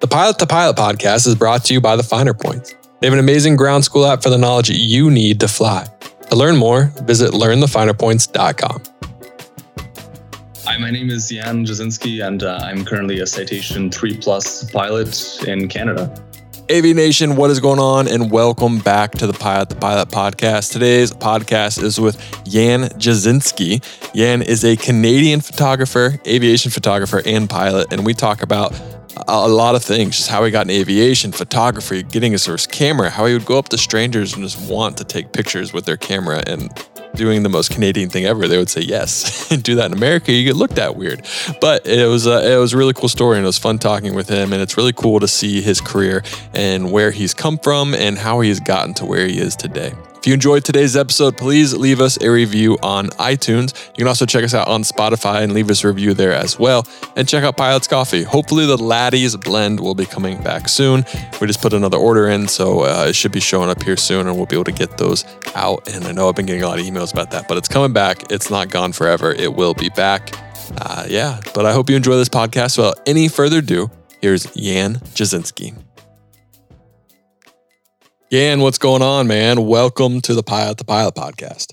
The Pilot to Pilot podcast is brought to you by the Finer Points. They have an amazing ground school app for the knowledge you need to fly. To learn more, visit learnthefinerpoints.com. Hi, my name is Jan Jasinski, and uh, I'm currently a Citation 3 Plus pilot in Canada. AV Nation, what is going on? And welcome back to the Pilot to Pilot podcast. Today's podcast is with Jan Jasinski. Jan is a Canadian photographer, aviation photographer, and pilot, and we talk about a lot of things, just how he got in aviation, photography, getting his first camera, how he would go up to strangers and just want to take pictures with their camera and doing the most Canadian thing ever, they would say yes. Do that in America, you get looked at weird. But it was a, it was a really cool story, and it was fun talking with him. And it's really cool to see his career and where he's come from and how he's gotten to where he is today. You enjoyed today's episode, please leave us a review on iTunes. You can also check us out on Spotify and leave us a review there as well. And check out Pilot's Coffee. Hopefully, the Laddie's blend will be coming back soon. We just put another order in, so uh, it should be showing up here soon, and we'll be able to get those out. And I know I've been getting a lot of emails about that, but it's coming back. It's not gone forever. It will be back. Uh, yeah, but I hope you enjoy this podcast. Without any further ado, here's Jan Jasinski. Yan, what's going on, man? Welcome to the Pilot to Pilot podcast.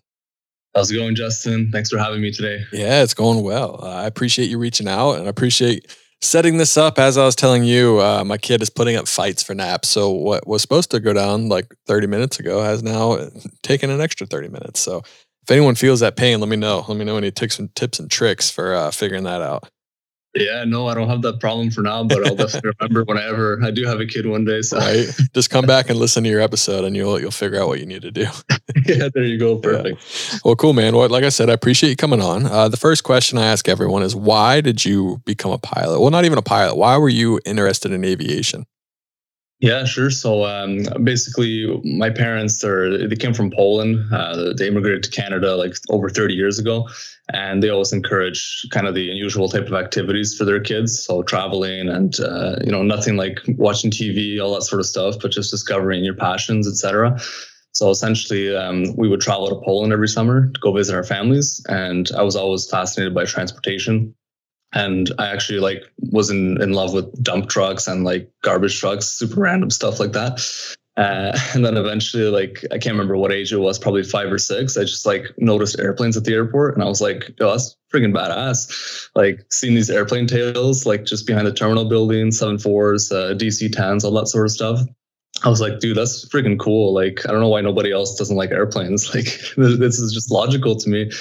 How's it going, Justin? Thanks for having me today. Yeah, it's going well. Uh, I appreciate you reaching out and I appreciate setting this up. As I was telling you, uh, my kid is putting up fights for naps. So, what was supposed to go down like 30 minutes ago has now taken an extra 30 minutes. So, if anyone feels that pain, let me know. Let me know any tips and tips and tricks for uh, figuring that out. Yeah, no, I don't have that problem for now, but I'll definitely remember whenever I do have a kid one day. So right. just come back and listen to your episode and you'll you'll figure out what you need to do. yeah, there you go. Perfect. Yeah. Well, cool, man. Well, like I said, I appreciate you coming on. Uh, the first question I ask everyone is why did you become a pilot? Well, not even a pilot. Why were you interested in aviation? Yeah, sure. So um, basically, my parents are they came from Poland. Uh, they immigrated to Canada like over 30 years ago, and they always encourage kind of the unusual type of activities for their kids. So traveling and uh, you know nothing like watching TV, all that sort of stuff, but just discovering your passions, etc. So essentially, um, we would travel to Poland every summer to go visit our families, and I was always fascinated by transportation and I actually like was in, in love with dump trucks and like garbage trucks, super random stuff like that. Uh, and then eventually, like I can't remember what age it was, probably five or six. I just like noticed airplanes at the airport, and I was like, "Yo, that's freaking badass!" Like seeing these airplane tails, like just behind the terminal building, seven fours, uh, DC tens, all that sort of stuff. I was like, dude, that's freaking cool. Like, I don't know why nobody else doesn't like airplanes. Like, this is just logical to me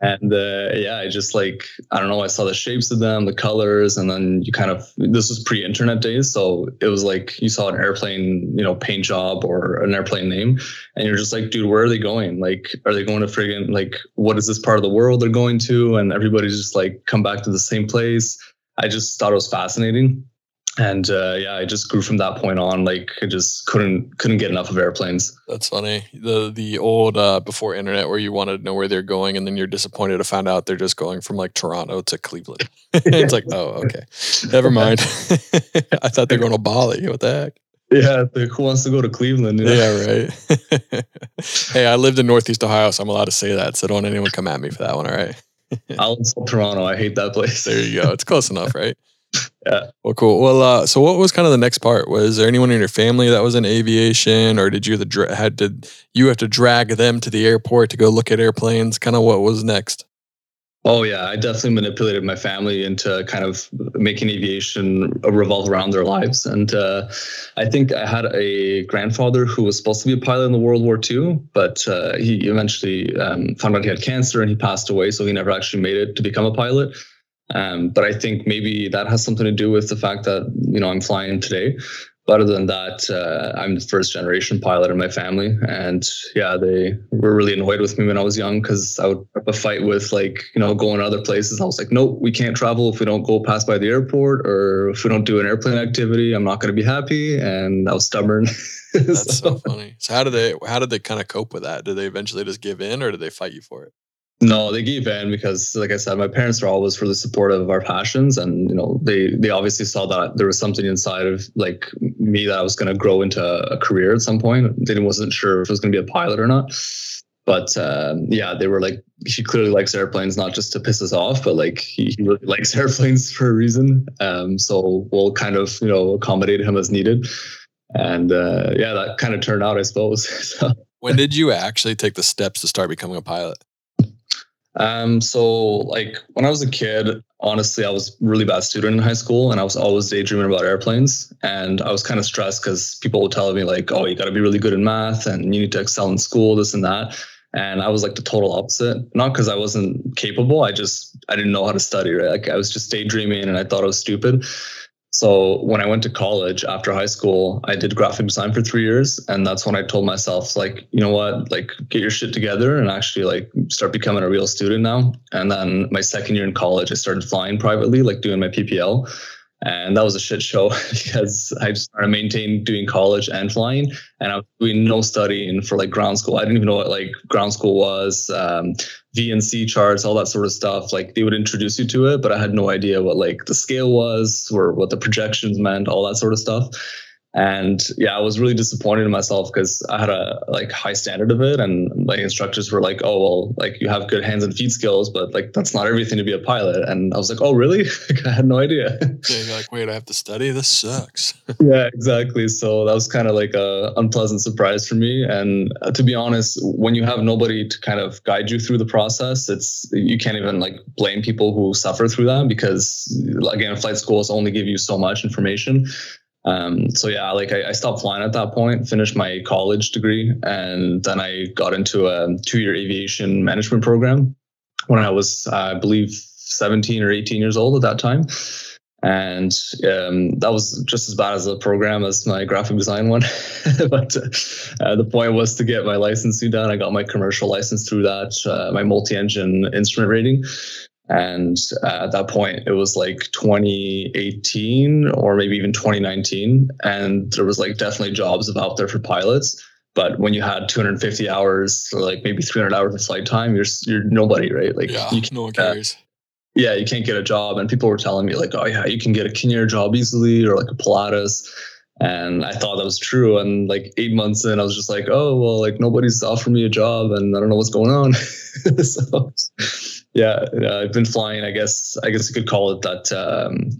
and uh, yeah i just like i don't know i saw the shapes of them the colors and then you kind of this was pre-internet days so it was like you saw an airplane you know paint job or an airplane name and you're just like dude where are they going? Like are they going to friggin like what is this part of the world they're going to? And everybody's just like come back to the same place. I just thought it was fascinating and uh, yeah, I just grew from that point on. Like I just couldn't couldn't get enough of airplanes. That's funny. The the old uh, before internet where you wanted to know where they're going, and then you're disappointed to find out they're just going from like Toronto to Cleveland. it's like, oh, okay, never mind. I thought they're going to Bali. What the heck? Yeah, who wants to go to Cleveland? You know? Yeah, right. hey, I lived in Northeast Ohio, so I'm allowed to say that. So don't anyone come at me for that one. All right. I'll insult Toronto. I hate that place. There you go. It's close enough, right? Yeah. Well, cool. Well, uh, so what was kind of the next part? Was there anyone in your family that was in aviation, or did you the had you have to drag them to the airport to go look at airplanes? Kind of what was next? Oh yeah, I definitely manipulated my family into kind of making aviation revolve around their lives, and uh, I think I had a grandfather who was supposed to be a pilot in the World War II, but uh, he eventually um, found out he had cancer and he passed away, so he never actually made it to become a pilot. Um, but I think maybe that has something to do with the fact that you know I'm flying today. but other than that, uh, I'm the first generation pilot in my family, and yeah, they were really annoyed with me when I was young because I would have a fight with like you know going to other places. I was like, nope, we can't travel if we don't go past by the airport or if we don't do an airplane activity. I'm not going to be happy, and I was stubborn. That's so. so funny. So how did they how did they kind of cope with that? Did they eventually just give in, or did they fight you for it? No, they gave in because, like I said, my parents were always really supportive of our passions, and you know, they they obviously saw that there was something inside of like me that I was going to grow into a career at some point. They wasn't sure if it was going to be a pilot or not, but um, yeah, they were like, he clearly likes airplanes, not just to piss us off, but like he, he really likes airplanes for a reason. Um, so we'll kind of you know accommodate him as needed, and uh, yeah, that kind of turned out, I suppose. so. When did you actually take the steps to start becoming a pilot? Um, so like when I was a kid, honestly, I was really bad student in high school and I was always daydreaming about airplanes. And I was kind of stressed because people would tell me like, oh, you got to be really good in math and you need to excel in school, this and that. And I was like the total opposite. Not because I wasn't capable. I just I didn't know how to study, right? Like I was just daydreaming and I thought I was stupid. So when I went to college after high school, I did graphic design for three years. And that's when I told myself, like, you know what, like get your shit together and actually like start becoming a real student now. And then my second year in college, I started flying privately, like doing my PPL. And that was a shit show because I started maintaining doing college and flying. And I was doing no studying for like ground school. I didn't even know what like ground school was, um, VNC charts, all that sort of stuff. Like they would introduce you to it, but I had no idea what like the scale was or what the projections meant, all that sort of stuff and yeah i was really disappointed in myself because i had a like high standard of it. And my instructors were like oh well like you have good hands and feet skills but like that's not everything to be a pilot. And i was like oh really? I had no idea. Like wait i have to study? This sucks. Yeah exactly. So that was kind of like a unpleasant surprise for me. And uh, to be honest when you have nobody to kind of guide you through the process it's you can't even like blame people who suffer through that because again flight schools only give you so much information um, so yeah, like I, I, stopped flying at that point, finished my college degree, and then I got into a two-year aviation management program when I was, I believe, 17 or 18 years old at that time. And um, that was just as bad as a program as my graphic design one. but uh, the point was to get my licensing done. I got my commercial license through that, uh, my multi-engine instrument rating. And uh, at that point, it was like 2018 or maybe even 2019. And there was like definitely jobs out there for pilots. But when you had 250 hours or like maybe 300 hours of flight time, you're you're nobody, right? Like yeah, you no one cares. Uh, yeah, you can't get a job. And people were telling me like, oh yeah, you can get a King Air job easily or like a Pilatus. And I thought that was true. And like eight months in, I was just like, oh well, like nobody's offering me a job, and I don't know what's going on. so yeah, uh, I've been flying. I guess I guess you could call it that. Um,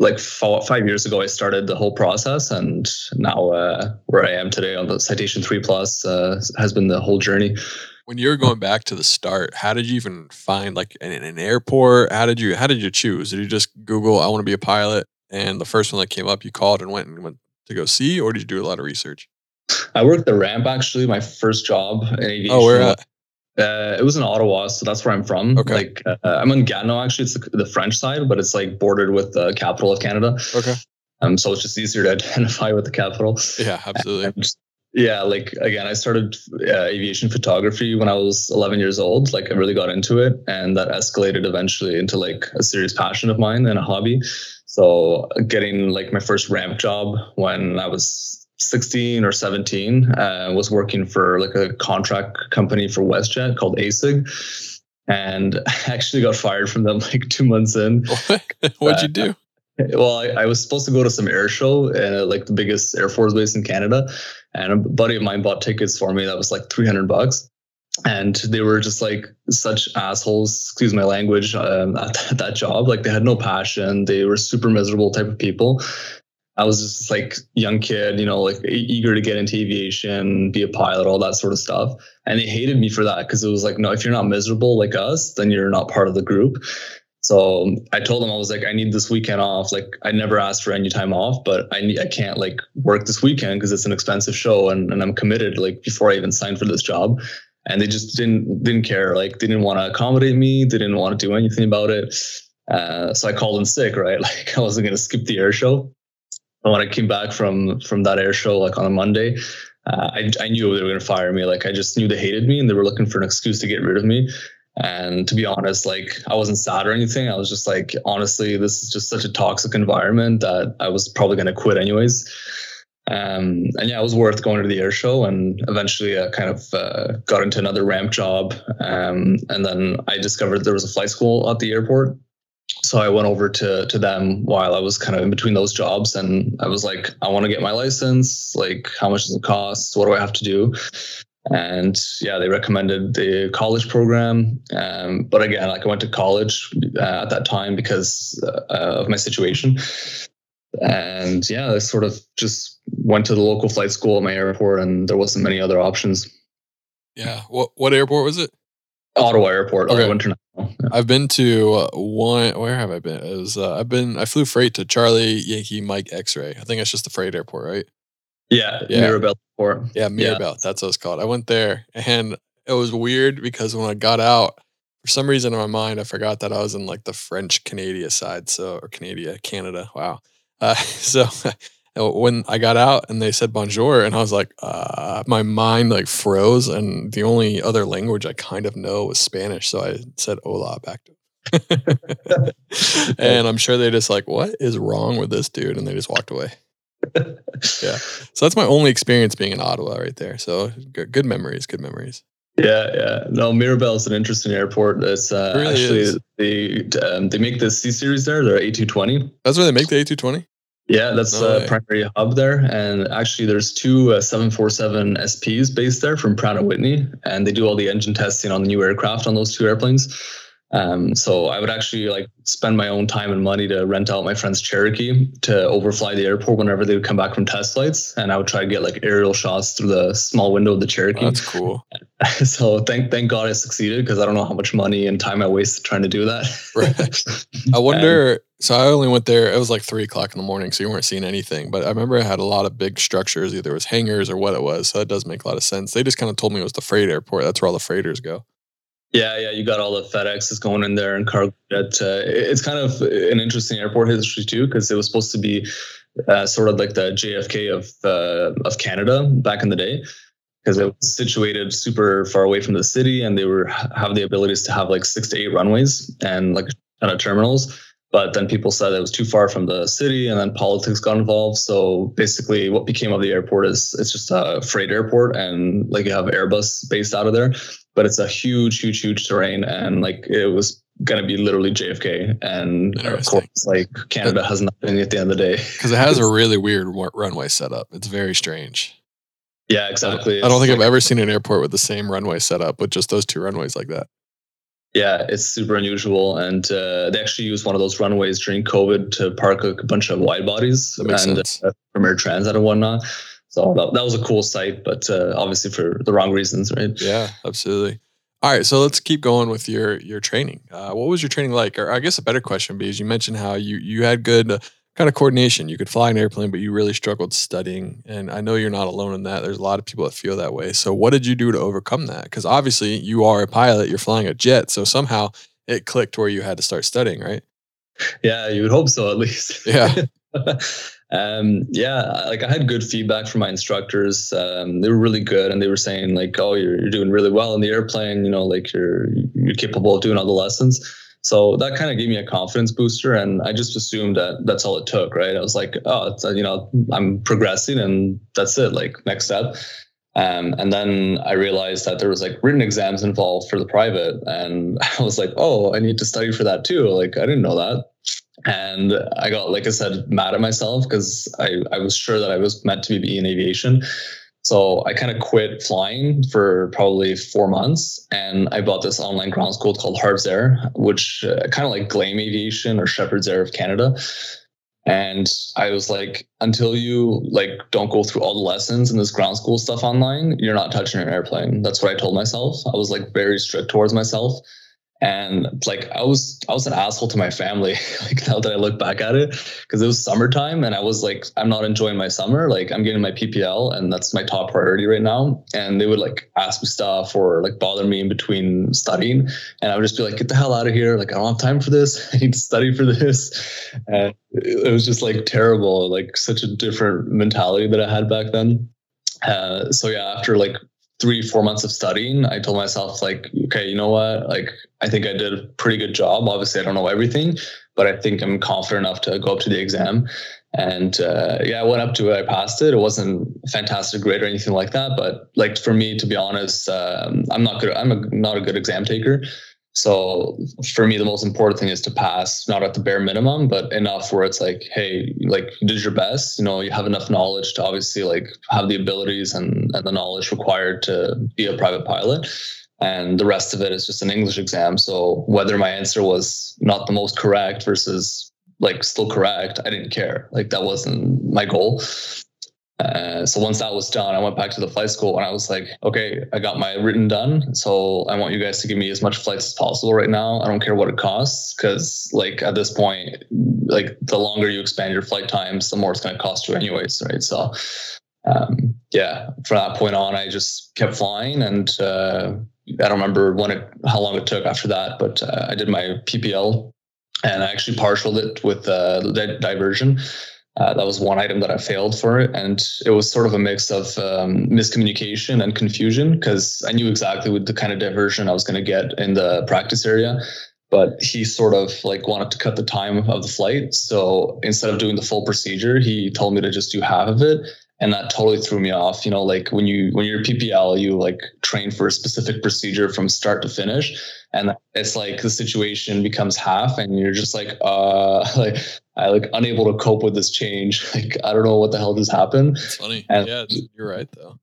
like five years ago, I started the whole process, and now uh, where I am today on the Citation Three Plus uh, has been the whole journey. When you're going back to the start, how did you even find like an, an airport? How did you how did you choose? Did you just Google I want to be a pilot, and the first one that came up, you called and went and went to go see, or did you do a lot of research? I worked the ramp actually. My first job in aviation. Oh, where at? Uh, it was in Ottawa, so that's where I'm from. Okay. Like uh, I'm in Gatineau, actually. It's the, the, French side, but it's like bordered with the capital of Canada. Okay. Um, so it's just easier to identify with the capital. Yeah, absolutely. And, yeah, like again, I started uh, aviation photography when I was 11 years old. Like I really got into it, and that escalated eventually into like a serious passion of mine and a hobby. So getting like my first ramp job when I was 16 or 17 uh, was working for like a contract company for WestJet called ASIG and I actually got fired from them like two months in. What'd you do? Uh, well, I, I, was supposed to go to some air show and uh, like the biggest Air Force base in Canada, and a buddy of mine bought tickets for me. That was like 300 bucks, and they were just like such assholes. Excuse my language. Um, at that job, like they had no passion. They were super miserable type of people, I was just like young kid, you know, like eager to get into aviation, be a pilot, all that sort of stuff. And they hated me for that because it was like, no, if you're not miserable like us, then you're not part of the group. So I told them I was like, I need this weekend off. Like I never asked for any time off, but I need, I can't like work this weekend because it's an expensive show and, and I'm committed like before I even signed for this job. And they just didn't didn't care. Like they didn't want to accommodate me. They didn't want to do anything about it. Uh, so I called in sick, right? Like I wasn't gonna skip the air show. When I came back from from that air show, like on a Monday, uh, I I knew they were going to fire me. Like I just knew they hated me and they were looking for an excuse to get rid of me. And to be honest, like I wasn't sad or anything. I was just like, honestly, this is just such a toxic environment that I was probably going to quit anyways. Um, and yeah, it was worth going to the air show. And eventually, I kind of uh, got into another ramp job. Um, and then I discovered there was a flight school at the airport. So I went over to to them while I was kind of in between those jobs, and I was like, I want to get my license. Like, how much does it cost? What do I have to do? And yeah, they recommended the college program. Um, but again, like I went to college uh, at that time because uh, of my situation. And yeah, I sort of just went to the local flight school at my airport, and there wasn't many other options. Yeah. What what airport was it? Ottawa Airport, Okay. Ottawa International. Yeah. I've been to uh, one. Where have I been? It was. Uh, I've been. I flew freight to Charlie Yankee Mike X Ray. I think it's just the freight airport, right? Yeah, Yeah. Mirabel Airport. Yeah, Mirabel. That's what it's called. I went there, and it was weird because when I got out, for some reason in my mind, I forgot that I was in like the French Canada side. So or Canada, Canada. Wow. Uh, so when I got out and they said bonjour, and I was like, uh, my mind like froze, and the only other language I kind of know was Spanish. So I said hola back to. him. and I'm sure they just like, what is wrong with this dude? And they just walked away. Yeah. So that's my only experience being in Ottawa right there. So good, good memories, good memories. Yeah, yeah. No, Mirabel is an interesting airport. It's uh, It really actually is. they um, they make the C series there. They're A220. That's where they make the A220. Yeah, that's No the way. primary hub there. And actually, there's two uh, 747 SPs based there from Pratt Whitney, and they do all the engine testing on the new aircraft on those two airplanes. Um, so I would actually like spend my own time and money to rent out my friend's Cherokee to overfly the airport whenever they would come back from test flights, and I would try to get like aerial shots through the small window of the Cherokee. That's cool. so thank thank God I succeeded because I don't know how much money and time I wasted trying to do that. Right. I wonder. So I only went there. It was like three o'clock in the morning, so you weren't seeing anything. But I remember it had a lot of big structures. Either it was hangars or what it was. So that does make a lot of sense. They just kind of told me it was the freight airport. That's where all the freighters go. Yeah, yeah, you got all the FedExes going in there and cargo jet. Uh, it's kind of an interesting airport history too, because it was supposed to be uh, sort of like the JFK of uh, of Canada back in the day, because it was situated super far away from the city, and they were have the abilities to have like six to eight runways and like kind of terminals. But then people said it was too far from the city, and then politics got involved. So basically, what became of the airport is it's just a freight airport, and like you have Airbus based out of there but it's a huge, huge, huge terrain, and like it was gonna be literally JFK, and of course, like Canada has nothing at the end of the day. Because it has a really weird wa- runway setup. It's very strange. Yeah, exactly. I don't think It's I've ever seen an airport with the same runway setup with just those two runways like that. Yeah, it's super unusual, and uh, they actually used one of those runways during COVID to park a bunch of wide bodies and uh, from Air Transat and whatnot. So that, that was a cool sight, but uh, obviously for the wrong reasons, right? Yeah, absolutely. All right, so let's keep going with your your training. Uh, what was your training like? Or I guess a better question because you mentioned how you you had good uh, kind of coordination. You could fly an airplane, but you really struggled studying. And I know you're not alone in that. There's a lot of people that feel that way. So what did you do to overcome that? Because obviously you are a pilot. You're flying a jet, so somehow it clicked where you had to start studying, right? Yeah, you would hope so at least. Yeah. um, yeah, like I had good feedback from my instructors. Um, they were really good, and they were saying like, "Oh, you're, you're doing really well in the airplane. You know, like you're you're capable of doing all the lessons." So that kind of gave me a confidence booster, and I just assumed that that's all it took, right? I was like, "Oh, uh, you know, I'm progressing, and that's it. Like next step." Um, and then I realized that there was like written exams involved for the private, and I was like, "Oh, I need to study for that too." Like I didn't know that and I got, like I said, mad at myself because I, I was sure that I was meant to be in aviation. So I kind of quit flying for probably four months, and I bought this online ground school called Harv's Air, which uh, kind of like Gleim Aviation or Shepherd's Air of Canada. And I was like, until you like don't go through all the lessons and this ground school stuff online, you're not touching an airplane. That's what I told myself. I was like very strict towards myself. And like I was I was an asshole to my family like now that I look back at it because it was summertime and I was like I'm not enjoying my summer like I'm getting my PPL and that's my top priority right now. And they would like ask me stuff or like bother me in between studying. And I would just be like get the hell out of here. Like I don't have time for this. I need to study for this. And it was just like terrible like such a different mentality that I had back then. Uh, so yeah after like three four months of studying i told myself like okay you know what? Like i think i did a pretty good job. Obviously i don't know everything but i think i'm confident enough to go up to the exam. And uh, yeah i went up to it i passed it. It wasn't fantastic grade or anything like that but like for me to be honest um, i'm not good i'm a, not a good exam taker so for me, the most important thing is to pass, not at the bare minimum, but enough where it's like, hey, like you did your best. You know, you have enough knowledge to obviously like have the abilities and, and the knowledge required to be a private pilot. And the rest of it is just an English exam. So whether my answer was not the most correct versus like still correct, I didn't care. Like that wasn't my goal. Uh, so once that was done, I went back to the flight school and I was like, okay, I got my written done. So I want you guys to give me as much flights as possible right now. I don't care what it costs. Cause like at this point, like the longer you expand your flight times, the more it's going to cost you anyways. Right. So, um, yeah, from that point on, I just kept flying and, uh, I don't remember when it, how long it took after that, but uh, I did my PPL and I actually partialed it with uh, diversion. Uh, that was one item that I failed for it. And it was sort of a mix of um, miscommunication and confusion because I knew exactly what the kind of diversion I was going to get in the practice area. But he sort of like wanted to cut the time of the flight. So instead of doing the full procedure, he told me to just do half of it and that totally threw me off you know like when you when you're ppl you like train for a specific procedure from start to finish and it's like the situation becomes half and you're just like uh like i like unable to cope with this change. Like i don't know what the hell just happened. It's funny. And yeah you're right though.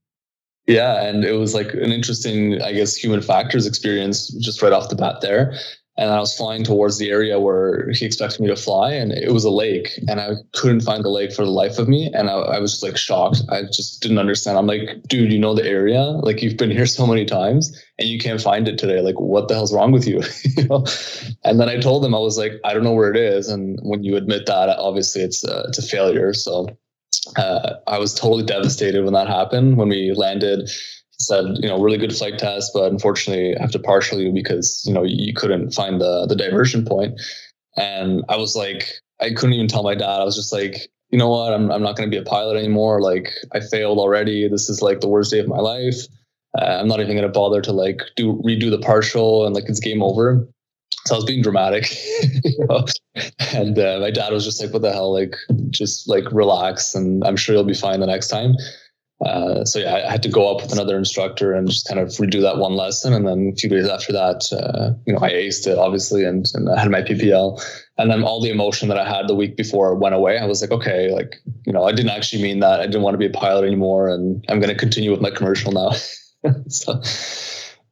Yeah and it was like an interesting i guess human factors experience just right off the bat there and I was flying towards the area where he expected me to fly, and it was a lake, and I couldn't find the lake for the life of me, and I, I, was just like shocked. I just didn't understand. I'm like, dude, you know the area? Like you've been here so many times, and you can't find it today. Like, what the hell's wrong with you? you know? And then I told him I was like, I don't know where it is, and when you admit that, obviously it's uh, it's a failure. So uh, I was totally devastated when that happened. When we landed said, you know, really good flight test, but unfortunately I have to partial you because, you know, you couldn't find the the diversion point. And I was like, I couldn't even tell my dad. I was just like, you know what, I'm I'm not going to be a pilot anymore. Like I failed already. This is like the worst day of my life. Uh, I'm not even to bother to like do redo the partial and like it's game over. So I was being dramatic, you know? and uh, my dad was just like, "What the hell? Like, just like relax, and I'm sure you'll be fine the next time." Uh, so yeah, I had to go up with another instructor and just kind of redo that one lesson. And then a few days after that, uh, you know, I aced it obviously, and, and I had my PPL. And then all the emotion that I had the week before went away. I was like, okay, like you know, I didn't actually mean that. I didn't want to be a pilot anymore, and I'm going to continue with my commercial now. so,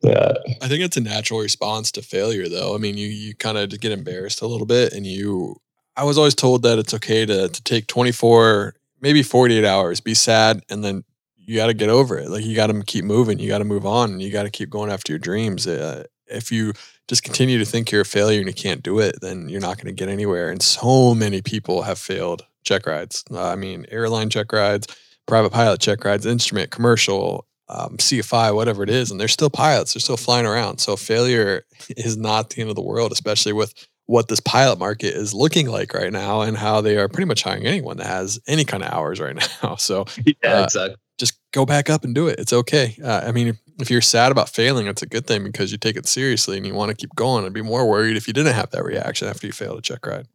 yeah, I think it's a natural response to failure, though. I mean, you you kind of get embarrassed a little bit, and you. I was always told that it's okay to to take 24 maybe 48 hours, be sad, and then you got to get over it. Like you got to keep moving. You got to move on. You got to keep going after your dreams. Uh, if you just continue to think you're a failure and you can't do it, then you're not going to get anywhere. And so many people have failed check rides. Uh, I mean, airline check rides, private pilot check rides, instrument, commercial, um, CFI, whatever it is, and they're still pilots. They're still flying around. So failure is not the end of the world, especially with what this pilot market is looking like right now and how they are pretty much hiring anyone that has any kind of hours right now. So yeah, uh, exactly go back up and do it. It's okay. Uh, I mean, if, if, you're sad about failing, it's a good thing because you take it seriously and you want to keep going. I'd be more worried if you didn't have that reaction after you failed a check ride.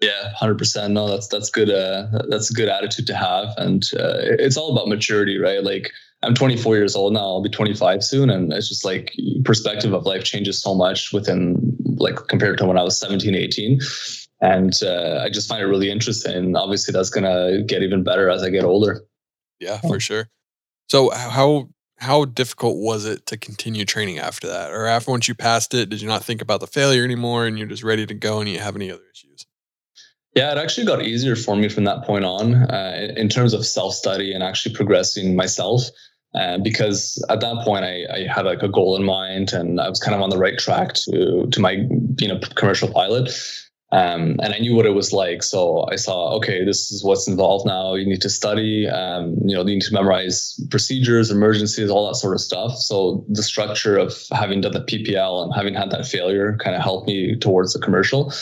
Yeah, hundred percent. No, that's that's good. Uh, that's a good attitude to have, and uh, it's all about maturity, right? Like I'm 24 years old now. I'll be 25 soon, and it's just like perspective of life changes so much within like compared to when I was 17, 18 and uh, I just find it really interesting. And obviously, that's gonna get even better as I get older. Yeah, for sure. So how how difficult was it to continue training after that? Or after once you passed it, did you not think about the failure anymore and you're just ready to go and you have any other issues? Yeah, it actually got easier for me from that point on uh, in terms of self study and actually progressing myself. uh, because at that point I, I, had like a goal in mind and I was kind of on the right track to to my being a commercial pilot. Um, and I knew what it was like. So I saw, okay, this is what's involved now. You need to study, um, you know, you need to memorize procedures, emergencies, all that sort of stuff. So the structure of having done the PPL and having had that failure kind of helped me towards the commercial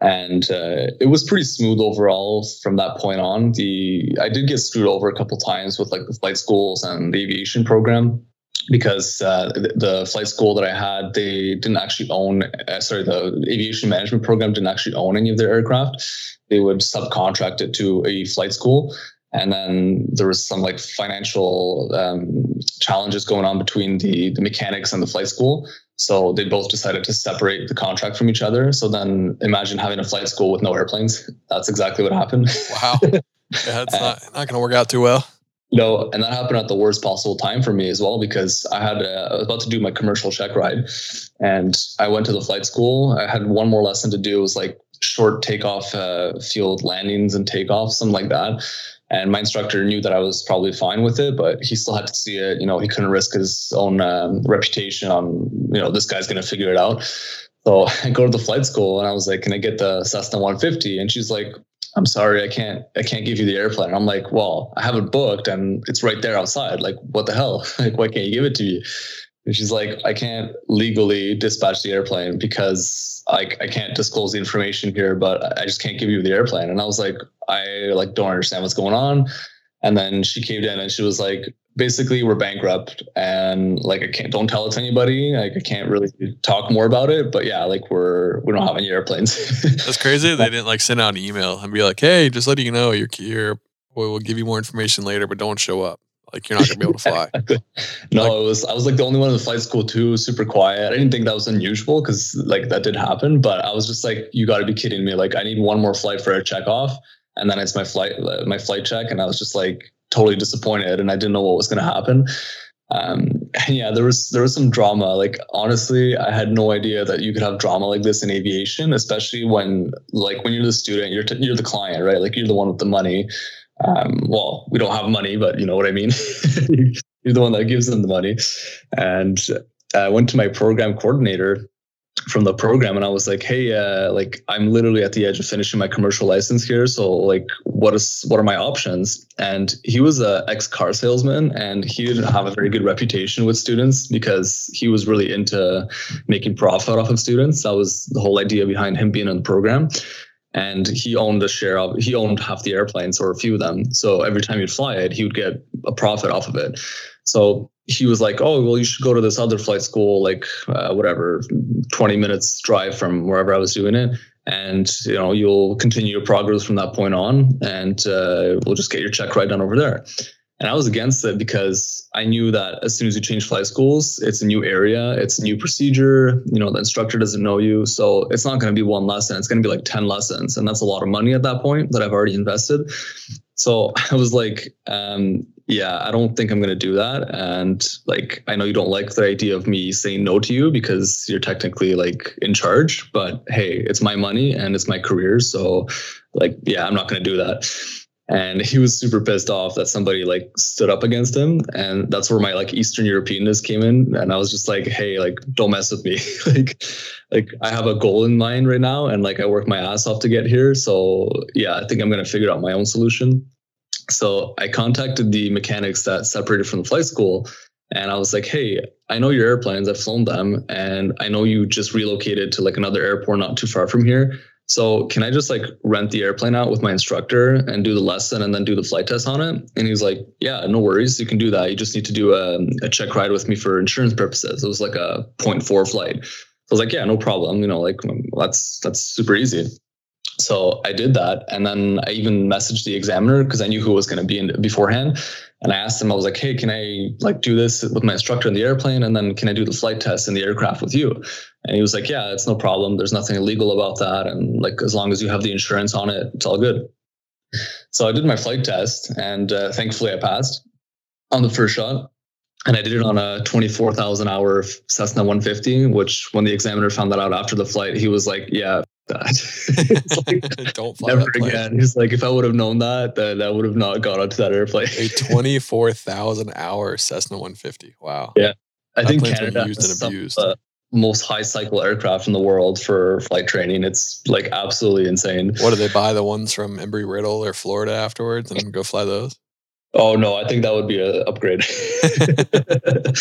and uh, it was pretty smooth overall from that point on. The I did get screwed over a couple times with like the flight schools and the aviation program because uh, the, flight school that I had they didn't actually own. Uh, sorry, the aviation management program didn't actually own any of their aircraft. They would subcontract it to a flight school. And then there was some like financial um, challenges going on between the, the mechanics and the flight school. So they both decided to separate the contract from each other. So then imagine having a flight school with no airplanes. That's exactly what happened. Wow. Yeah, it's not, not going to work out too well. No, and that happened at the worst possible time for me as well because I had uh, I was about to do my commercial check ride, and I went to the flight school. I had one more lesson to do. It was like short takeoff uh, field landings and takeoffs, something like that. And my instructor knew that I was probably fine with it, but he still had to see it. You know, he couldn't risk his own um, reputation on, you know, this guy's going to figure it out. So I go to the flight school and I was like, can I get the Cessna 150? And she's like, I'm sorry, I can't, I can't give you the airplane. I'm like, well, I have it booked and it's right there outside. Like, what the hell? like, why can't you give it to me? And she's like, I can't legally dispatch the airplane because I, I can't disclose the information here, but I just can't give you the airplane. And I was like, I like don't understand what's going on. And then she caved in and she was like, basically we're bankrupt and like I can't don't tell it to anybody. Like I can't really talk more about it. But yeah, like we're we don't have any airplanes. That's crazy. They didn't like send out an email and be like, hey, just letting you know you're here. We'll give you more information later, but don't show up. Like you're not gonna be able to fly. no, like, it was I was like the only one in the flight school too, super quiet. I didn't think that was unusual because like that did happen, but I was just like, you got to be kidding me! Like I need one more flight for a check off, and then it's my flight uh, my flight check, and I was just like totally disappointed, and I didn't know what was gonna happen. Um, yeah, there was there was some drama. Like honestly, I had no idea that you could have drama like this in aviation, especially when like when you're the student, you're t- you're the client, right? Like you're the one with the money um, well, we don't have money, but you know what I mean. You're the one that gives them the money. And I went to my program coordinator from the program and I was like, hey, uh, like I'm literally at the edge of finishing my commercial license here. So like what is what are my options? And he was a ex car salesman and he didn't have a very good reputation with students because he was really into making profit off of students. That was the whole idea behind him being in the program and he owned a share of he owned half the airplanes or a few of them so every time you'd fly it he would get a profit off of it so he was like oh well you should go to this other flight school like uh, whatever 20 minutes drive from wherever i was doing it and you know you'll continue your progress from that point on and uh, we'll just get your check right done over there and I was against it because I knew that as soon as you change flight schools, it's a new area, it's a new procedure. You know, the instructor doesn't know you. So it's not going to be one lesson, it's going to be like 10 lessons. And that's a lot of money at that point that I've already invested. So I was like, um, yeah, I don't think I'm going to do that. And like, I know you don't like the idea of me saying no to you because you're technically like in charge, but hey, it's my money and it's my career. So, like, yeah, I'm not going to do that and he was super pissed off that somebody like stood up against him and that's where my like eastern europeanness came in and i was just like hey like don't mess with me like like i have a goal in mind right now and like i work my ass off to get here so yeah i think i'm going to figure out my own solution so i contacted the mechanics that separated from the flight school and i was like hey i know your airplanes i've flown them and i know you just relocated to like another airport not too far from here so can I just like rent the airplane out with my instructor and do the lesson and then do the flight test on it? And he's like, yeah, no worries. You can do that. You just need to do a, a check ride with me for insurance purposes. It was like a 0.4 flight. I was like, yeah, no problem. You know, like um, that's, that's super easy. So I did that. And then I even messaged the examiner because I knew who was going to be in beforehand. And I asked him, I was like, hey, can I like do this with my instructor in the airplane? And then can I do the flight test in the aircraft with you? And he was like, yeah, it's no problem. There's nothing illegal about that. And like, as long as you have the insurance on it, it's all good. So I did my flight test and uh, thankfully I passed on the first shot. And I did it on a 24,000 hour Cessna 150, which when the examiner found that out after the flight, he was like, yeah, that. like, Don't fly never again. He's like, if I would have known that, then I would have not got onto that airplane. a 24,000 hour Cessna 150. Wow. Yeah. I that think Canada used and abused. Some, uh, most high cycle aircraft in the world for flight training. It's like absolutely insane. What do they buy the ones from Embry Riddle or Florida afterwards and go fly those? Oh no, I think that would be an upgrade.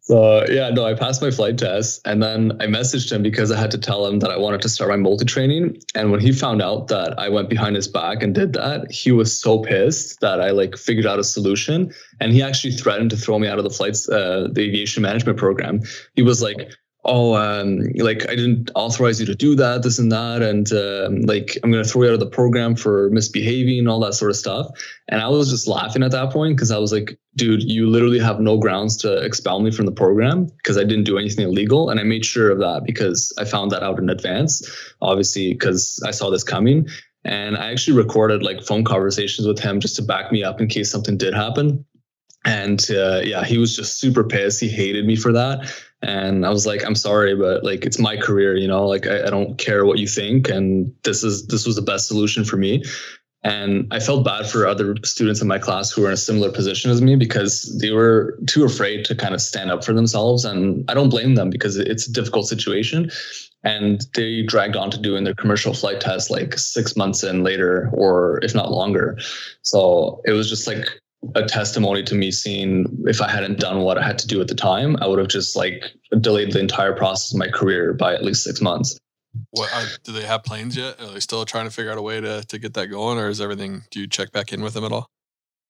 so yeah, no, I passed my flight test and then I messaged him because I had to tell him that I wanted to start my multi training. And when he found out that I went behind his back and did that, he was so pissed that I like figured out a solution. And he actually threatened to throw me out of the flights, uh, the aviation management program. He was like, oh, um, like I didn't authorize you to do that, this and that, and um, like I'm gonna throw you out of the program for misbehaving and all that sort of stuff. And I was just laughing at that point because I was like, dude, you literally have no grounds to expel me from the program because I didn't do anything illegal, and I made sure of that because I found that out in advance, obviously because I saw this coming. And I actually recorded like phone conversations with him just to back me up in case something did happen. And uh, yeah, he was just super pissed. He hated me for that and i was like i'm sorry but like it's my career you know? Like I, I, don't care what you think and this is this was the best solution for me. And i felt bad for other students in my class who were in a similar position as me because they were too afraid to kind of stand up for themselves and i don't blame them because it's a difficult situation. And they dragged on to doing their commercial flight test like six months in later or if not longer. So it was just like a testimony to me seeing if I hadn't done what I had to do at the time, I would have just like delayed the entire process of my career by at least six months. What are, do they have planes yet? Are they still trying to figure out a way to to get that going, or is everything? Do you check back in with them at all?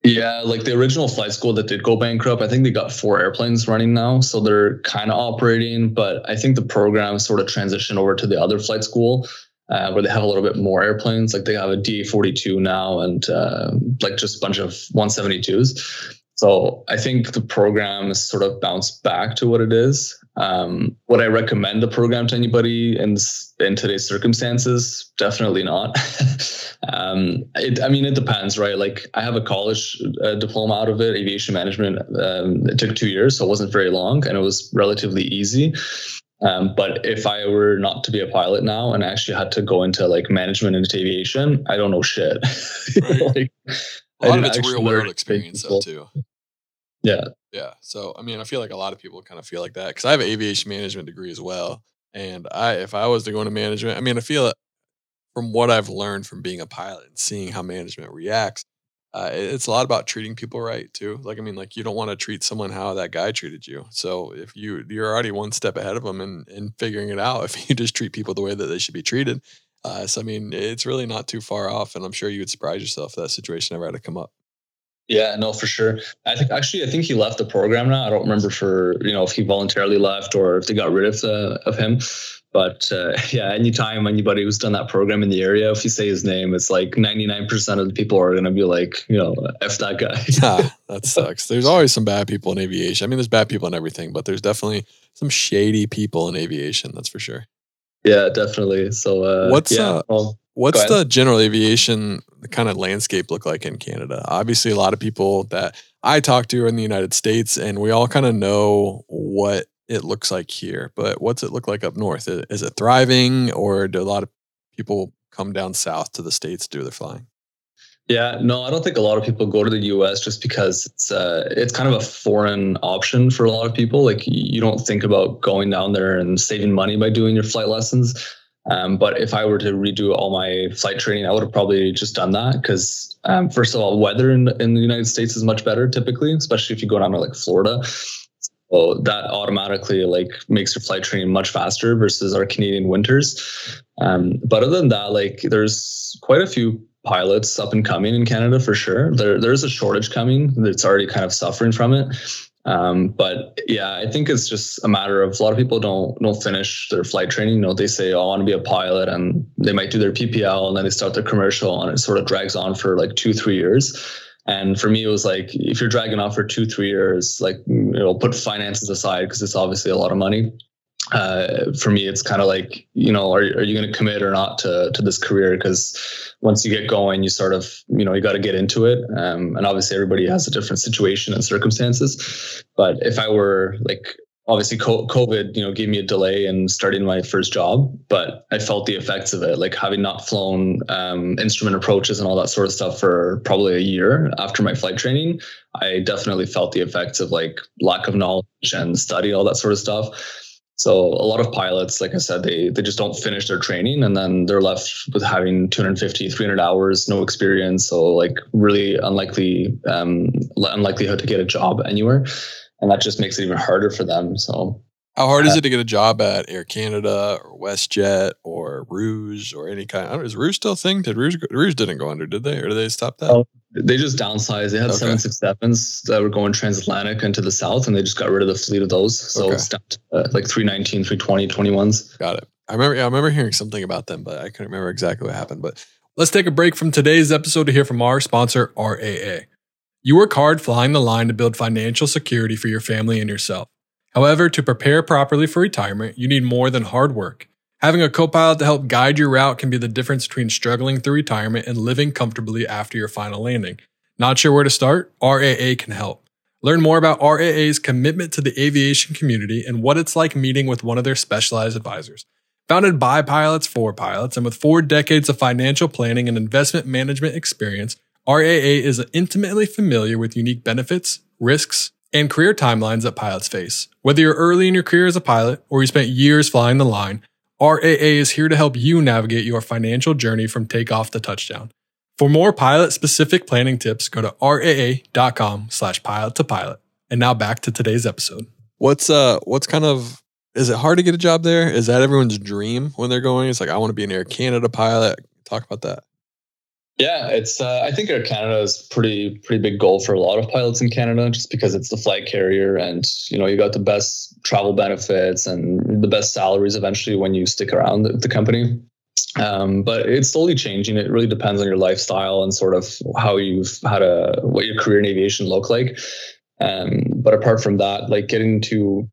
Yeah, like the original flight school that did go bankrupt, I think they got four airplanes running now, so they're kind of operating. But I think the program sort of transitioned over to the other flight school uh, where they have a little bit more airplanes. Like they have a DA42 now and uh, like just a bunch of 172s. So I think the program is sort of bounced back to what it is. Um, would I recommend the program to anybody in in today's circumstances? Definitely not. um, it, I mean, it depends, right? Like I have a college uh, diploma out of it, aviation management. Um, it took two years, so it wasn't very long, and it was relatively easy. Um, but if I were not to be a pilot now and actually had to go into like management and aviation, I don't know shit. Right. like, a lot of it's real world experience though too. Yeah. Yeah. So I mean, I feel like a lot of people kind of feel like that because I have an aviation management degree as well. And I, if I was to go into management, I mean, I feel from what I've learned from being a pilot and seeing how management reacts, uh, it's a lot about treating people right too. Like I mean, like you don't want to treat someone how that guy treated you. So if you you're already one step ahead of them and and figuring it out, if you just treat people the way that they should be treated. Uh, so I mean, it's really not too far off, and I'm sure you would surprise yourself if that situation ever had to come up. Yeah, no, for sure. I think actually, I think he left the program now. I don't remember for you know if he voluntarily left or if they got rid of the, of him. But uh, yeah, anytime anybody who's done that program in the area, if you say his name, it's like 99% of the people are going to be like, you know, F that guy. yeah, that sucks. There's always some bad people in aviation. I mean, there's bad people in everything, but there's definitely some shady people in aviation. That's for sure. Yeah, definitely. So, uh, what's, yeah, uh, well, what's the general aviation kind of landscape look like in Canada? Obviously, a lot of people that I talk to are in the United States, and we all kind of know what it looks like here. But what's it look like up north? Is it thriving, or do a lot of people come down south to the states to do their flying? Yeah, no, I don't think a lot of people go to the U.S. just because it's uh, it's kind of a foreign option for a lot of people. Like you don't think about going down there and saving money by doing your flight lessons. Um, but if I were to redo all my flight training, I would have probably just done that because um, first of all, weather in, in the United States is much better typically, especially if you go down to like Florida. So that automatically like makes your flight training much faster versus our Canadian winters. Um, but other than that, like there's quite a few pilots up and coming in Canada for sure. There there's a shortage coming that's already kind of suffering from it. Um, but yeah, I think it's just a matter of a lot of people don't don't finish their flight training. You know, they say, oh, I want to be a pilot, and they might do their PPL, and then they start their commercial, and it sort of drags on for like two, three years. And for me, it was like if you're dragging off for two, three years, like you know, put finances aside because it's obviously a lot of money. Uh, for me, it's kind of like you know, are are you going to commit or not to to this career? Because once you get going, you sort of you know you got to get into it. Um, and obviously, everybody has a different situation and circumstances. But if I were like obviously COVID, you know, gave me a delay in starting my first job, but I felt the effects of it, like having not flown um, instrument approaches and all that sort of stuff for probably a year after my flight training. I definitely felt the effects of like lack of knowledge and study, all that sort of stuff. So a lot of pilots, like I said, they they just don't finish their training and then they're left with having 250, 300 hours, no experience. So like really unlikely um, unlikelihood to get a job anywhere and that just makes it even harder for them. So, how hard uh, is it to get a job at Air Canada or WestJet or Rouge or any kind? Of, is Rouge still a thing? Did Rouge Rouge didn't go under? Did they, or did they stop that? Oh, they just downsized. They had seven six sevens that were going transatlantic into the south, and they just got rid of the fleet of those. So okay. it's down to uh, like 319, 320, 21s. Got it. I remember. Yeah, I remember hearing something about them, but I couldn't remember exactly what happened. But let's take a break from today's episode to hear from our sponsor, RAA. You work hard flying the line to build financial security for your family and yourself. However, to prepare properly for retirement, you need more than hard work. Having a co pilot to help guide your route can be the difference between struggling through retirement and living comfortably after your final landing. Not sure where to start? RAA can help. Learn more about RAA's commitment to the aviation community and what it's like meeting with one of their specialized advisors. Founded by pilots for pilots and with four decades of financial planning and investment management experience, RAA is intimately familiar with unique benefits, risks, and career timelines that pilots face. Whether you're early in your career as a pilot or you spent years flying the line, RAA is here to help you navigate your financial journey from takeoff to touchdown. For more pilot specific planning tips, go to raa.com slash pilot to pilot. And now back to today's episode. What's uh what's kind of is it hard to get a job there? Is that everyone's dream when they're going? It's like I want to be an Air Canada pilot. Talk about that. Yeah, it's. Uh, I think Air Canada is pretty pretty big goal for a lot of pilots in Canada, just because it's the flag carrier, and you know you got the best travel benefits and the best salaries eventually when you stick around the, company. Um, but it's slowly changing. It really depends on your lifestyle and sort of how you've had a what your career in aviation look like. Um, but apart from that, like getting to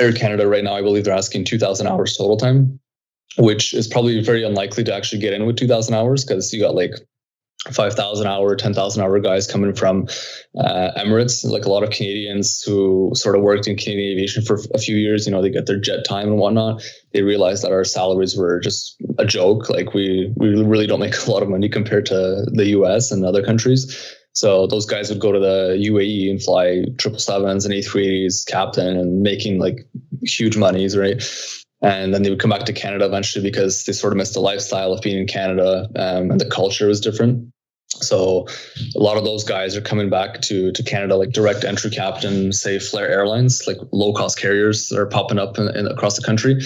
Air Canada right now, I believe they're asking two thousand hours total time which is probably very unlikely to actually get in with 2000 hours because you got like 5,000 hour, 10,000 hour guys coming from uh, Emirates, like a lot of Canadians who sort of worked in Canadian aviation for a few years, you know, they get their jet time and whatnot. They realized that our salaries were just a joke. Like we, we really don't make a lot of money compared to the US and other countries. So those guys would go to the UAE and fly triple sevens and A380s captain and making like huge monies, right? And then they would come back to Canada eventually because they sort of missed the lifestyle of being in Canada um, and the culture was different. So a lot of those guys are coming back to to Canada, like direct entry captain, say Flair Airlines, like low cost carriers that are popping up in, in, across the country.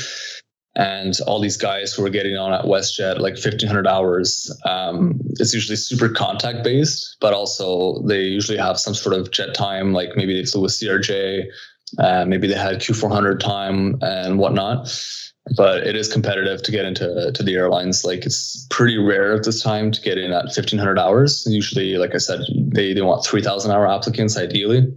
And all these guys who are getting on at WestJet, like 1500 hours, um, it's usually super contact based, but also they usually have some sort of jet time, like maybe they flew with CRJ uh, maybe they had Q400 time and whatnot, but it is competitive to get into to the airlines. Like it's pretty rare at this time to get in at 1500 hours. Usually, like I said, they, they want 3000 hour applicants ideally.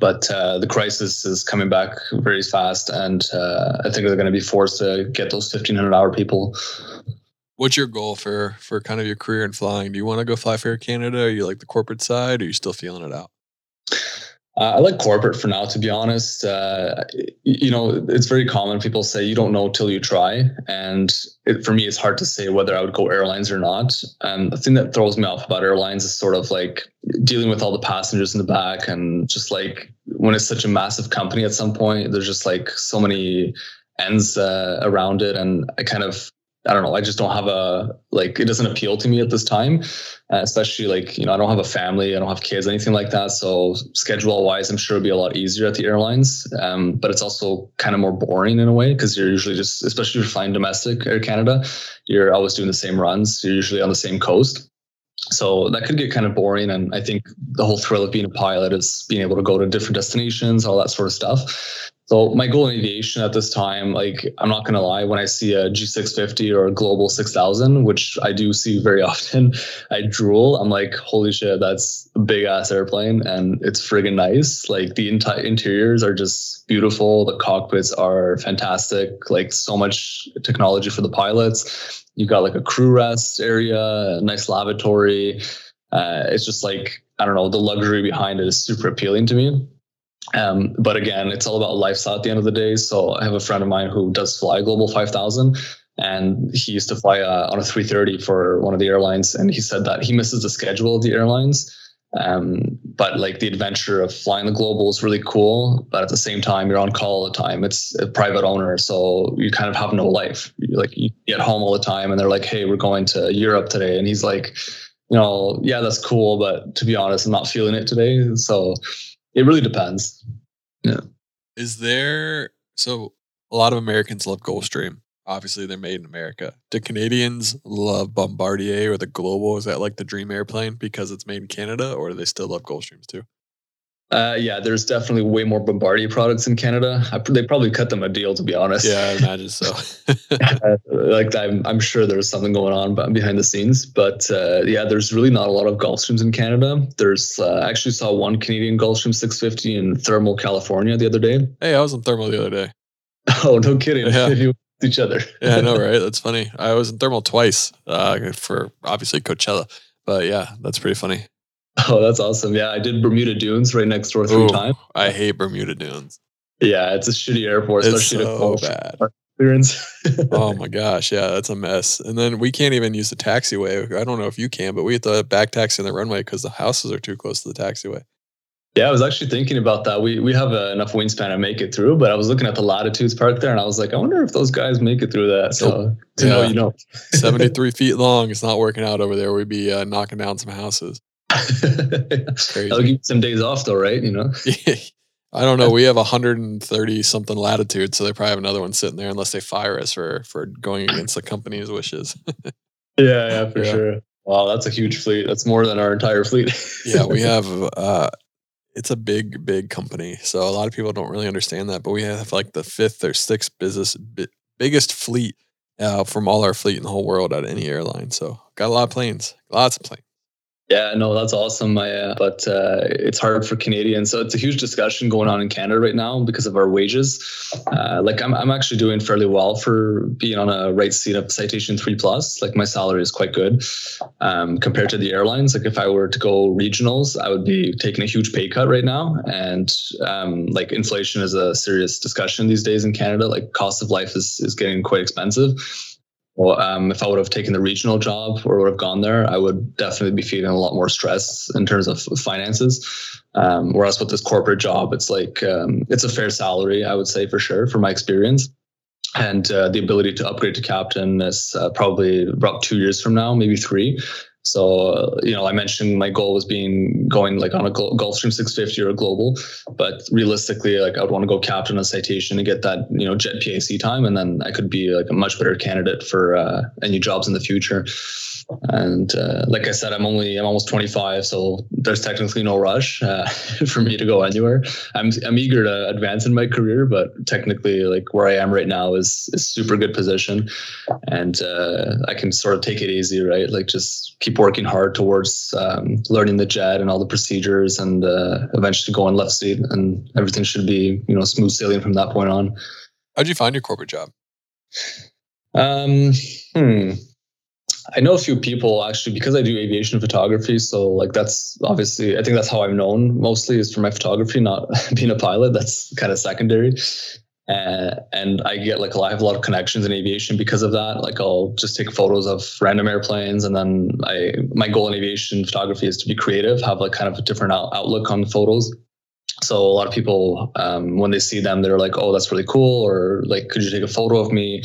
But uh, the crisis is coming back very fast, and uh, I think they're going to be forced to get those 1500 hour people. What's your goal for for kind of your career in flying? Do you want to go fly for Air Canada? Are you like the corporate side? Or are you still feeling it out? Uh, I like corporate for now, to be honest. Uh, you know, it's very common. People say you don't know till you try, and it, for me, it's hard to say whether I would go airlines or not. And the thing that throws me off about airlines is sort of like dealing with all the passengers in the back, and just like when it's such a massive company, at some point, there's just like so many ends uh, around it, and I kind of I don't know. I just don't have a like. It doesn't appeal to me at this time, uh, especially like you know I don't have a family, I don't have kids, anything like that. So schedule wise, I'm sure it'd be a lot easier at the airlines. Um, but it's also kind of more boring in a way because you're usually just, especially if you're flying domestic Air Canada, you're always doing the same runs. You're usually on the same coast. So that could get kind of boring. And I think the whole thrill of being a pilot is being able to go to different destinations, all that sort of stuff. So my goal in aviation at this time, like I'm not gonna lie, when I see a G650 or a Global 6000, which I do see very often, I drool. I'm like, holy shit, that's a big ass airplane, and it's friggin' nice. Like the entire interiors are just beautiful. The cockpits are fantastic. Like so much technology for the pilots. You've got like a crew rest area, nice lavatory. Uh, it's just like I don't know, the luxury behind it is super appealing to me Um, but again, it's all about lifestyle at the end of the day. So I have a friend of mine who does fly Global 5000 and he used to fly uh, on a 330 for one of the airlines. And he said that he misses the schedule of the airlines. Um, but like the adventure of flying the global is really cool. But at the same time, you're on call all the time. It's a private owner, so you kind of have no life. you like you get home all the time, and they're like, "Hey, we're going to Europe today," and he's like, "You know, yeah, that's cool, but to be honest, I'm not feeling it today." So it really depends. Yeah. Is there so a lot of Americans love Gulfstream. Obviously, they're made in America. Do Canadians love Bombardier or the Global? Is that like the dream airplane because it's made in Canada, or do they still love Gulfstreams too? Uh, yeah, there's definitely way more Bombardier products in Canada. I, they probably cut them a deal, to be honest. Yeah, I imagine so. uh, like I'm, I'm sure there's something going on behind the scenes, but uh, yeah, there's really not a lot of Gulfstreams in Canada. There's uh, I actually saw one Canadian Gulfstream 650 in Thermal, California, the other day. Hey, I was in Thermal the other day. Oh, no kidding! Yeah. each other. yeah, I know, right? That's funny. I was in thermal twice uh, for obviously Coachella, but yeah, that's pretty funny. Oh, that's awesome. Yeah, I did Bermuda Dunes right next door three times. I hate Bermuda Dunes. Yeah, it's a shitty airport, it's especially so bad. Clearance. oh my gosh, yeah, that's a mess. And then we can't even use the taxiway. I don't know if you can, but we have to back taxi on the runway because the houses are too close to the taxiway. Yeah, I was actually thinking about that. We we have uh, enough wingspan to make it through, but I was looking at the latitudes park there, and I was like, I wonder if those guys make it through that. So to yeah. know, you know, seventy three feet long. It's not working out over there. We'd be uh, knocking down some houses. Crazy. I'll give you some days off though, right? You know. I don't know. We have 130 something latitude, so they probably have another one sitting there unless they fire us for for going against the company's wishes. yeah, yeah, for yeah. sure. Wow, that's a huge fleet. That's more than our entire fleet. yeah, we have uh, it's a big, big company. So a lot of people don't really understand that, but we have like the fifth or sixth business biggest fleet uh, from all our fleet in the whole world at any airline. So got a lot of planes, lots of planes. Yeah, no, that's awesome. I, uh, but uh, it's hard for Canadians. So it's a huge discussion going on in Canada right now because of our wages. Uh, like I'm, I'm actually doing fairly well for being on a right seat of Citation Three Plus. Like my salary is quite good um, compared to the airlines. Like if I were to go regionals, I would be taking a huge pay cut right now. And um, like inflation is a serious discussion these days in Canada. Like cost of life is is getting quite expensive. Well, um, if I would have taken the regional job or would have gone there, I would definitely be feeling a lot more stress in terms of finances. Um, whereas with this corporate job, it's like um, it's a fair salary, I would say for sure, from my experience. And uh, the ability to upgrade to captain is uh, probably about two years from now, maybe three. So, you know, I mentioned my goal was being going like on a Gulfstream 650 or a global, but realistically, like I would want to go captain a citation and get that, you know, jet PIC time. And then I could be like a much better candidate for uh, any jobs in the future. And uh, like I said, I'm only I'm almost 25, so there's technically no rush uh, for me to go anywhere. I'm I'm eager to advance in my career, but technically, like where I am right now is is super good position, and uh, I can sort of take it easy, right? Like just keep working hard towards um, learning the jet and all the procedures, and uh, eventually go on left seat, and everything should be you know smooth sailing from that point on. How'd you find your corporate job? Um, hmm. I know a few people actually because I do aviation photography. So like that's obviously I think that's how I'm known mostly is for my photography, not being a pilot. That's kind of secondary. Uh, and I get like I have a lot of connections in aviation because of that. Like I'll just take photos of random airplanes, and then I my goal in aviation photography is to be creative, have like kind of a different out, outlook on photos. So a lot of people, um, when they see them, they're like, "Oh, that's really cool," or like, "Could you take a photo of me?"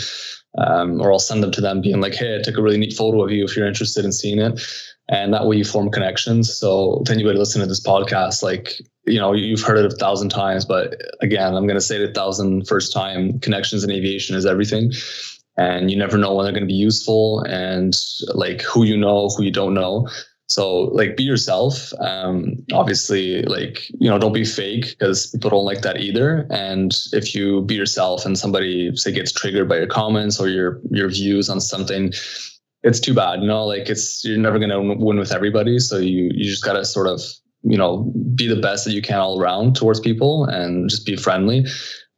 Um, or I'll send them to them being like, hey, I took a really neat photo of you if you're interested in seeing it. And that way you form connections. So to anybody listening to this podcast, like, you know, you've heard it a thousand times, but again, I'm going to say it a thousand first time connections in aviation is everything. And you never know when they're going to be useful and like who you know, who you don't know. So like be yourself. Um, obviously, like you know, don't be fake because people don't like that either. And if you be yourself and somebody say gets triggered by your comments or your your views on something, it's too bad. You know, like it's you're never gonna win with everybody. So you you just gotta sort of you know be the best that you can all around towards people and just be friendly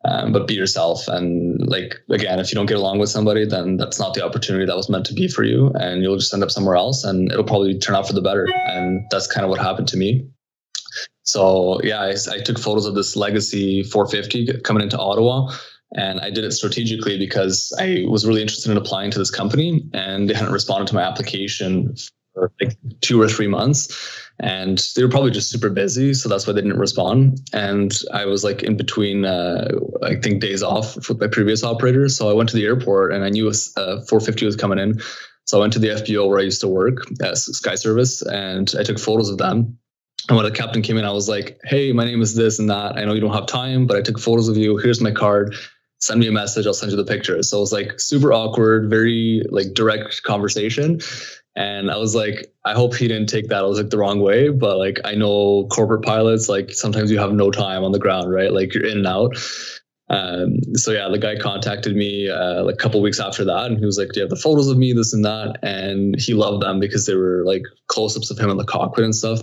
um, but be yourself. And like again, if you don't get along with somebody, then that's not the opportunity that was meant to be for you, and you'll just end up somewhere else, and it'll probably turn out for the better. And that's kind of what happened to me. So yeah, I, I took photos of this Legacy 450 coming into Ottawa. And I did it strategically because I was really interested in applying to this company and they hadn't responded to my application for like two or three months. And they were probably just super busy. So that's why they didn't respond. And I was like in between, uh, I think, days off with my previous operator. So I went to the airport and I knew a uh, 450 was coming in. So I went to the FBO where I used to work at Skyservice and I took photos of them. And when the captain came in, I was like, hey, my name is this and that. I know you don't have time, but I took photos of you. Here's my card. Send me a message. I'll send you the picture. So it was like super awkward, very like direct conversation. And I was like, I hope he didn't take that. I was like the wrong way, but like I know corporate pilots, like sometimes you have no time on the ground, right? Like you're in and out. Um, so yeah, the guy contacted me uh, like a couple weeks after that, and he was like, "Do you have the photos of me, this and that?" And he loved them because they were like close-ups of him in the cockpit and stuff.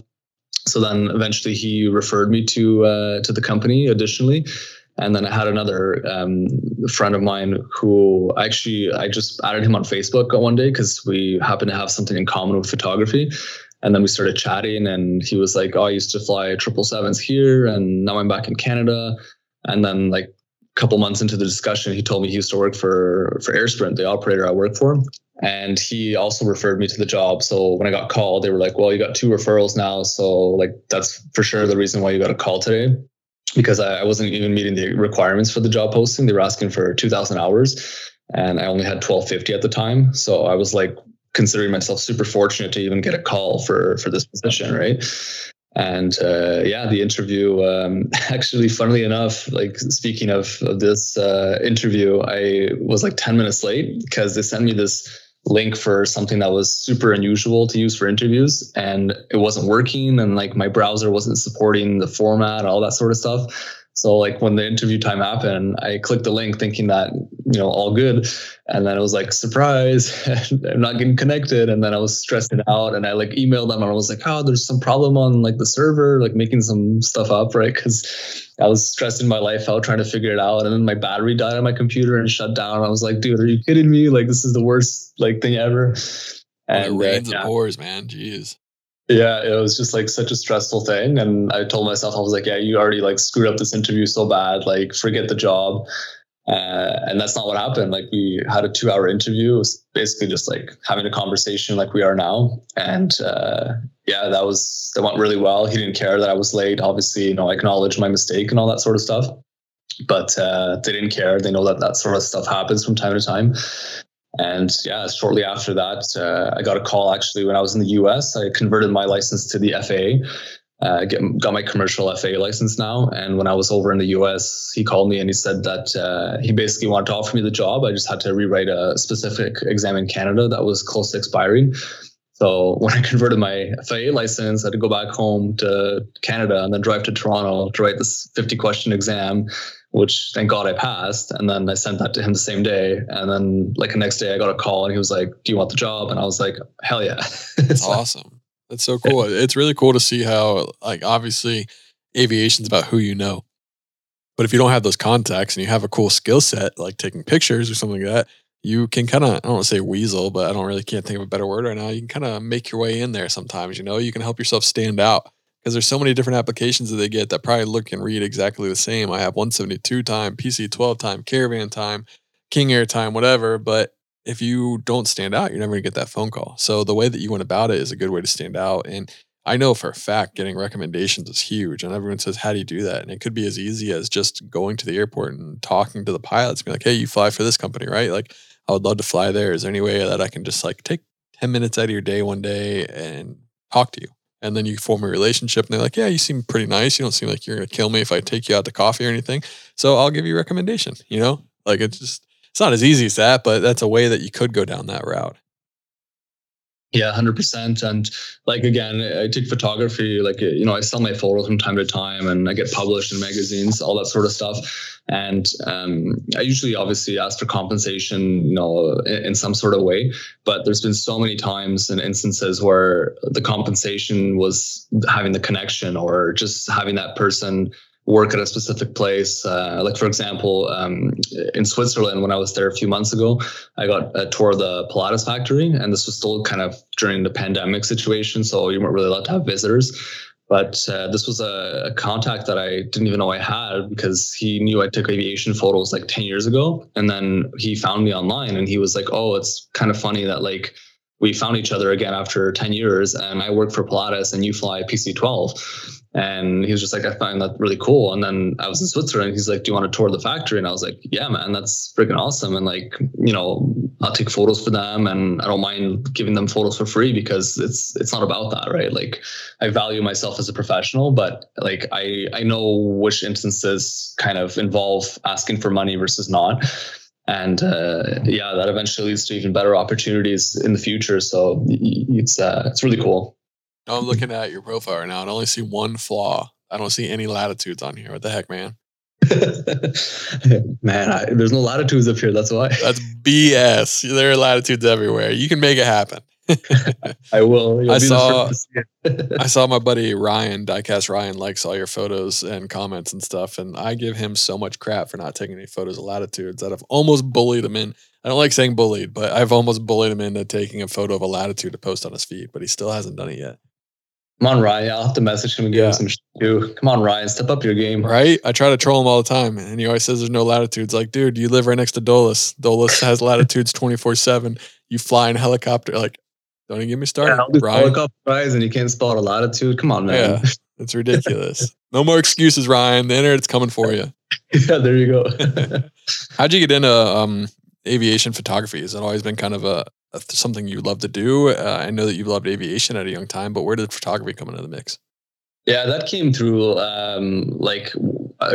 So then eventually he referred me to uh, to the company. Additionally, and then I had another um, friend of mine who actually I just added him on Facebook one day because we happened to have something in common with photography. And then we started chatting, and he was like, "Oh, I used to fly triple sevens here, and now I'm back in Canada." And then like a couple months into the discussion, he told me he used to work for for AirSprint, the operator I work for, and he also referred me to the job. So when I got called, they were like, "Well, you got two referrals now, so like that's for sure the reason why you got a call today." Because I, wasn't even meeting the requirements for the job posting. They were asking for 2,000 hours, and I only had 1250 at the time. So I was like considering myself super fortunate to even get a call for for this position, right? and uh, yeah the interview um, actually funnily enough like speaking of, of this uh, interview i was like 10 minutes late because they sent me this link for something that was super unusual to use for interviews and it wasn't working and like my browser wasn't supporting the format all that sort of stuff so like when the interview time happened, I clicked the link thinking that, you know, all good. And then it was like, surprise, I'm not getting connected. And then I was stressing out and I like emailed them and I was like, oh, there's some problem on like the server, like making some stuff up, right? Because I was stressing my life out trying to figure it out. And then my battery died on my computer and shut down. I was like, dude, are you kidding me? Like this is the worst like thing ever. And well, it rains uh, yeah. and pours, man. Jeez yeah it was just like such a stressful thing and i told myself i was like yeah you already like screwed up this interview so bad like forget the job. Uh, and that's not what happened. Like we had a two hour interview. It was basically just like having a conversation like we are now. And uh, yeah that was that went really well. He didn't care that i was late obviously you know i acknowledged my mistake and all that sort of stuff. But uh, they didn't care. They know that that sort of stuff happens from time to time and yeah, shortly after that, uh, I got a call actually when I was in the US. I converted my license to the FAA, uh, get, got my commercial FAA license now. And when I was over in the US, he called me and he said that uh, he basically wanted to offer me the job. I just had to rewrite a specific exam in Canada that was close to expiring. So when I converted my FAA license, I had to go back home to Canada and then drive to Toronto to write this 50 question exam which thank God I passed. And then I sent that to him the same day. And then like the next day I got a call and he was like, Do you want the job? And I was like, Hell yeah. That's awesome. That's so cool. It's really cool to see how like obviously aviation's about who you know. But if you don't have those contacts and you have a cool skill set, like taking pictures or something like that, you can kind of, I don't want to say weasel, but I don't really can't think of a better word right now. You can kind of make your way in there sometimes, you know, you can help yourself stand out because there's so many different applications that they get that probably look and read exactly the same. I have 172 time, PC 12 time, caravan time, King Air time, whatever. But if you don't stand out, you're never gonna get that phone call. So the way that you went about it is a good way to stand out. And I know for a fact getting recommendations is huge. And everyone says, How do you do that? And it could be as easy as just going to the airport and talking to the pilots, be like, Hey, you fly for this company, right? Like, I would love to fly there. Is there any way that I can just like take 10 minutes out of your day one day and talk to you? And then you form a relationship and they're like yeah you seem pretty nice. You don't seem like you're gonna kill me if i take you out to coffee or anything. So i'll give you a recommendation you know? Like it's just it's not as easy as that but that's a way that you could go down that route yeah, hundred percent. And like again, I take photography. Like you know, I sell my photos from time to time, and I get published in magazines, all that sort of stuff. And um, I usually, obviously, ask for compensation, you know, in, in, some sort of way. But there's been so many times and instances where the compensation was having the connection, or just having that person work at a specific place. Uh, like for example, um, in Switzerland, when I was there a few months ago, I got a tour of the Pilatus factory, and this was still kind of during the pandemic situation, so you weren't really allowed to have visitors. But uh, this was a, a, contact that I didn't even know I had because he knew I took aviation photos like 10 years ago. And then he found me online and he was like, oh, it's kind of funny that like we found each other again after 10 years and I work for Pilatus and you fly PC 12 and he was just like, I find that really cool. And then I was in Switzerland. He's like, Do you want to tour the factory? And I was like, Yeah, man, that's freaking awesome. And like, you know, I'll take photos for them and I don't mind giving them photos for free because it's it's not about that, right? Like I value myself as a professional, but like I I know which instances kind of involve asking for money versus not. And uh, yeah, that eventually leads to even better opportunities in the future. So it's uh, it's really cool. I'm looking at your profile right now and I only see one flaw. I don't see any latitudes on here. What the heck, man? man, I, there's no latitudes up here. That's why. That's BS. There are latitudes everywhere. You can make it happen. I will. You'll I saw. I saw my buddy Ryan, Diecast Ryan, likes all your photos and comments and stuff, and I give him so much crap for not taking any photos of latitudes that I've almost bullied him in. I don't like saying bullied, but I've almost bullied him into taking a photo of a latitude to post on his feed, but he still hasn't done it yet. Come on, Ryan. I'll have to message him and give yeah. him some shit too. Come on, Ryan. Step up your game. Right? I try to troll him all the time, and he always says there's no latitudes. Like, dude, you live right next to Dulles. Dulles has latitudes 24 7. You fly in a helicopter. Like, don't even get me started. Yeah, Ryan. Helicopter flies and you can't spot a latitude. Come on, man. Yeah, it's ridiculous. no more excuses, Ryan. The internet's coming for you. yeah, there you go. How'd you get into um, aviation photography? Has it always been kind of a something you love to do? Uh, I know that you loved aviation at a young time, but where did photography come into the mix? Yeah, that came through um, like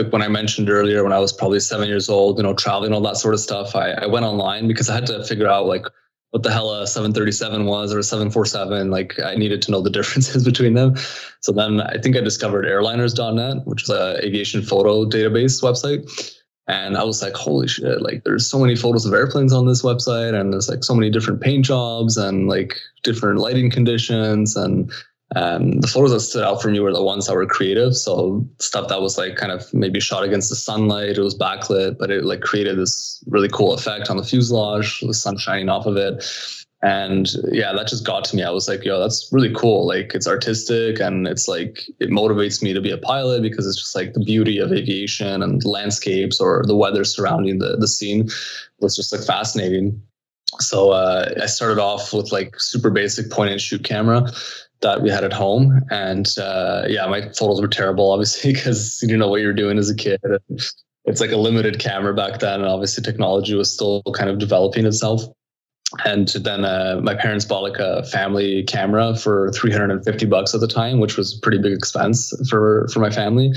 when I mentioned earlier when I was probably seven years old, you know, traveling, all that sort of stuff. I, I went online because I had to figure out like what the hell a 737 was or a 747. Like I needed to know the differences between them. So then I think I discovered airliners.net, which is an aviation photo database website. And I was like, holy shit, like there's so many photos of airplanes on this website and there's like so many different paint jobs and like different lighting conditions. And um, the photos that stood out for me were the ones that were creative. So stuff that was like kind of maybe shot against the sunlight, it was backlit, but it like created this really cool effect on the fuselage, the sun shining off of it. And yeah, that just got to me. I was like, yo, that's really cool. Like it's artistic and it's like it motivates me to be a pilot because it's just like the beauty of aviation and landscapes or the weather surrounding the, the scene was just like fascinating. So uh, I started off with like super basic point and shoot camera that we had at home. And uh, yeah, my photos were terrible, obviously, because you didn't know what you were doing as a kid. It's like a limited camera back then. And obviously, technology was still kind of developing itself and then uh, my parents bought like a family camera for 350 bucks at the time which was pretty big expense for for my family.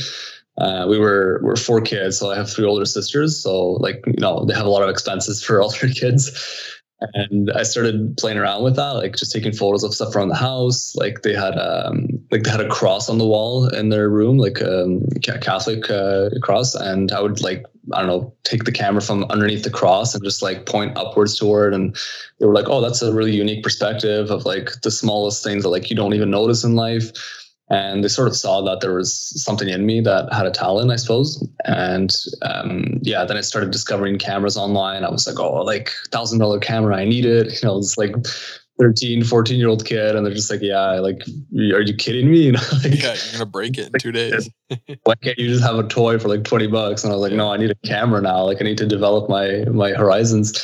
Uh, we were we're four kids so i have three older sisters. So like you know they have a lot of expenses for all their kids. And I started playing around with that, like just taking photos of stuff around the house. Like they had, um, like they had a cross on the wall in their room, like um, a Catholic uh, cross, and I would like I don't know, take the camera from underneath the cross and just like point upwards toward. And they were like, "Oh, that's a really unique perspective of like the smallest things that like you don't even notice in life." and they sort of saw that there was something in me that had a talent, I suppose. And um, yeah, then I started discovering cameras online. I was like, oh, like thousand dollar camera, I need it. You know, it's like 13, 14 year old kid, and they're just like, yeah, like, are you kidding me? You know, like, yeah, you're gonna break it in two days. Why can't you just have a toy for like 20 bucks? And I was like, no, I need a camera now. Like, I need to develop my my horizons.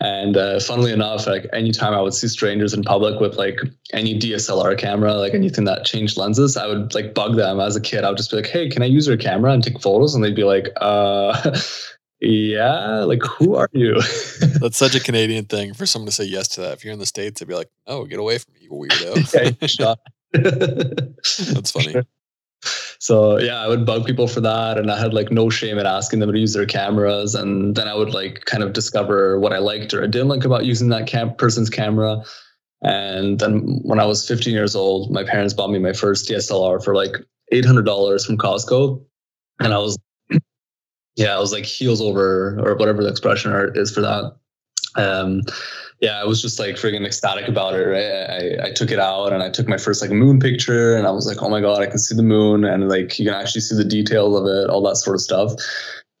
And uh, funnily enough, like anytime I would see strangers in public with like any DSLR camera, like anything that changed lenses, I would like bug them as a kid. I would just be like, hey, can I use your camera and take photos? And they'd be like, uh yeah, like who are you? That's such a Canadian thing for someone to say yes to that. If you're in the States, they'd be like, oh, get away from me, you weirdo. That's funny. So yeah, I would bug people for that. And I had like no shame at asking them to use their cameras. And then I would like kind of discover what I liked or I didn't like about using that cam- person's camera. And then when I was 15 years old, my parents bought me my first DSLR for like $800 from Costco. And I was yeah, I was like heels over or whatever the expression is for that. Um, yeah, I was just like freaking ecstatic about it. Right? I, I took it out and I took my first like moon picture and I was like, oh my god, I can see the moon and like you can actually see the details of it, all that sort of stuff.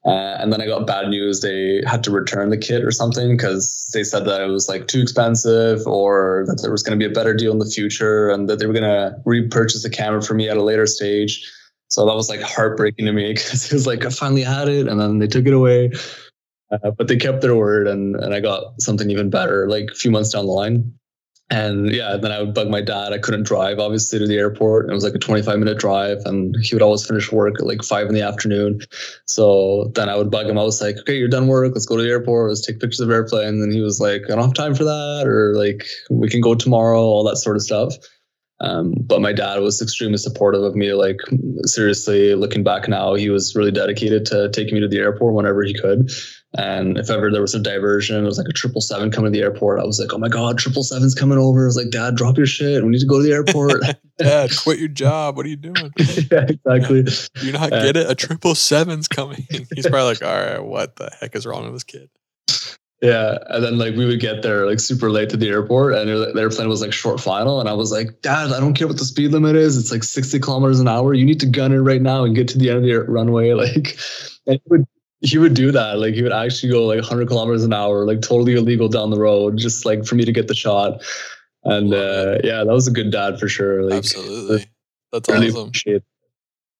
Uh, and then I got bad news. They had to return the kit or something because they said that it was like too expensive or that there was going to be a better deal in the future and that they were going to repurchase the camera for me at a later stage. So that was like heartbreaking to me because it was like I finally had it and then they took it away. Uh, but they kept their word and, and I got something even better like a few months down the line. And yeah, then I would bug my dad. I couldn't drive, obviously, to the airport. It was like a 25 minute drive, and he would always finish work at like five in the afternoon. So then I would bug him. I was like, okay, you're done work. Let's go to the airport. Let's take pictures of airplanes. And he was like, I don't have time for that. Or like, we can go tomorrow, all that sort of stuff. Um, but my dad was extremely supportive of me. Like, seriously, looking back now, he was really dedicated to taking me to the airport whenever he could. And if ever there was a diversion, it was like a triple seven coming to the airport. I was like, oh my God, triple seven's coming over. I was like, Dad, drop your shit. We need to go to the airport. Dad, quit your job. What are you doing? yeah, exactly. Do you not uh, get it? A triple seven's coming. He's probably like, all right, what the heck is wrong with this kid? Yeah, and then like we would get there like super late to the airport, and the airplane was like short final, and I was like, Dad, I don't care what the speed limit is. It's like sixty kilometers an hour. You need to gun it right now and get to the end of the runway. Like, and he would he would do that. Like he would actually go like 100 kilometers an hour, like totally illegal down the road, just like for me to get the shot. And uh, yeah, that was a good dad for sure. Like, Absolutely, that's really awesome.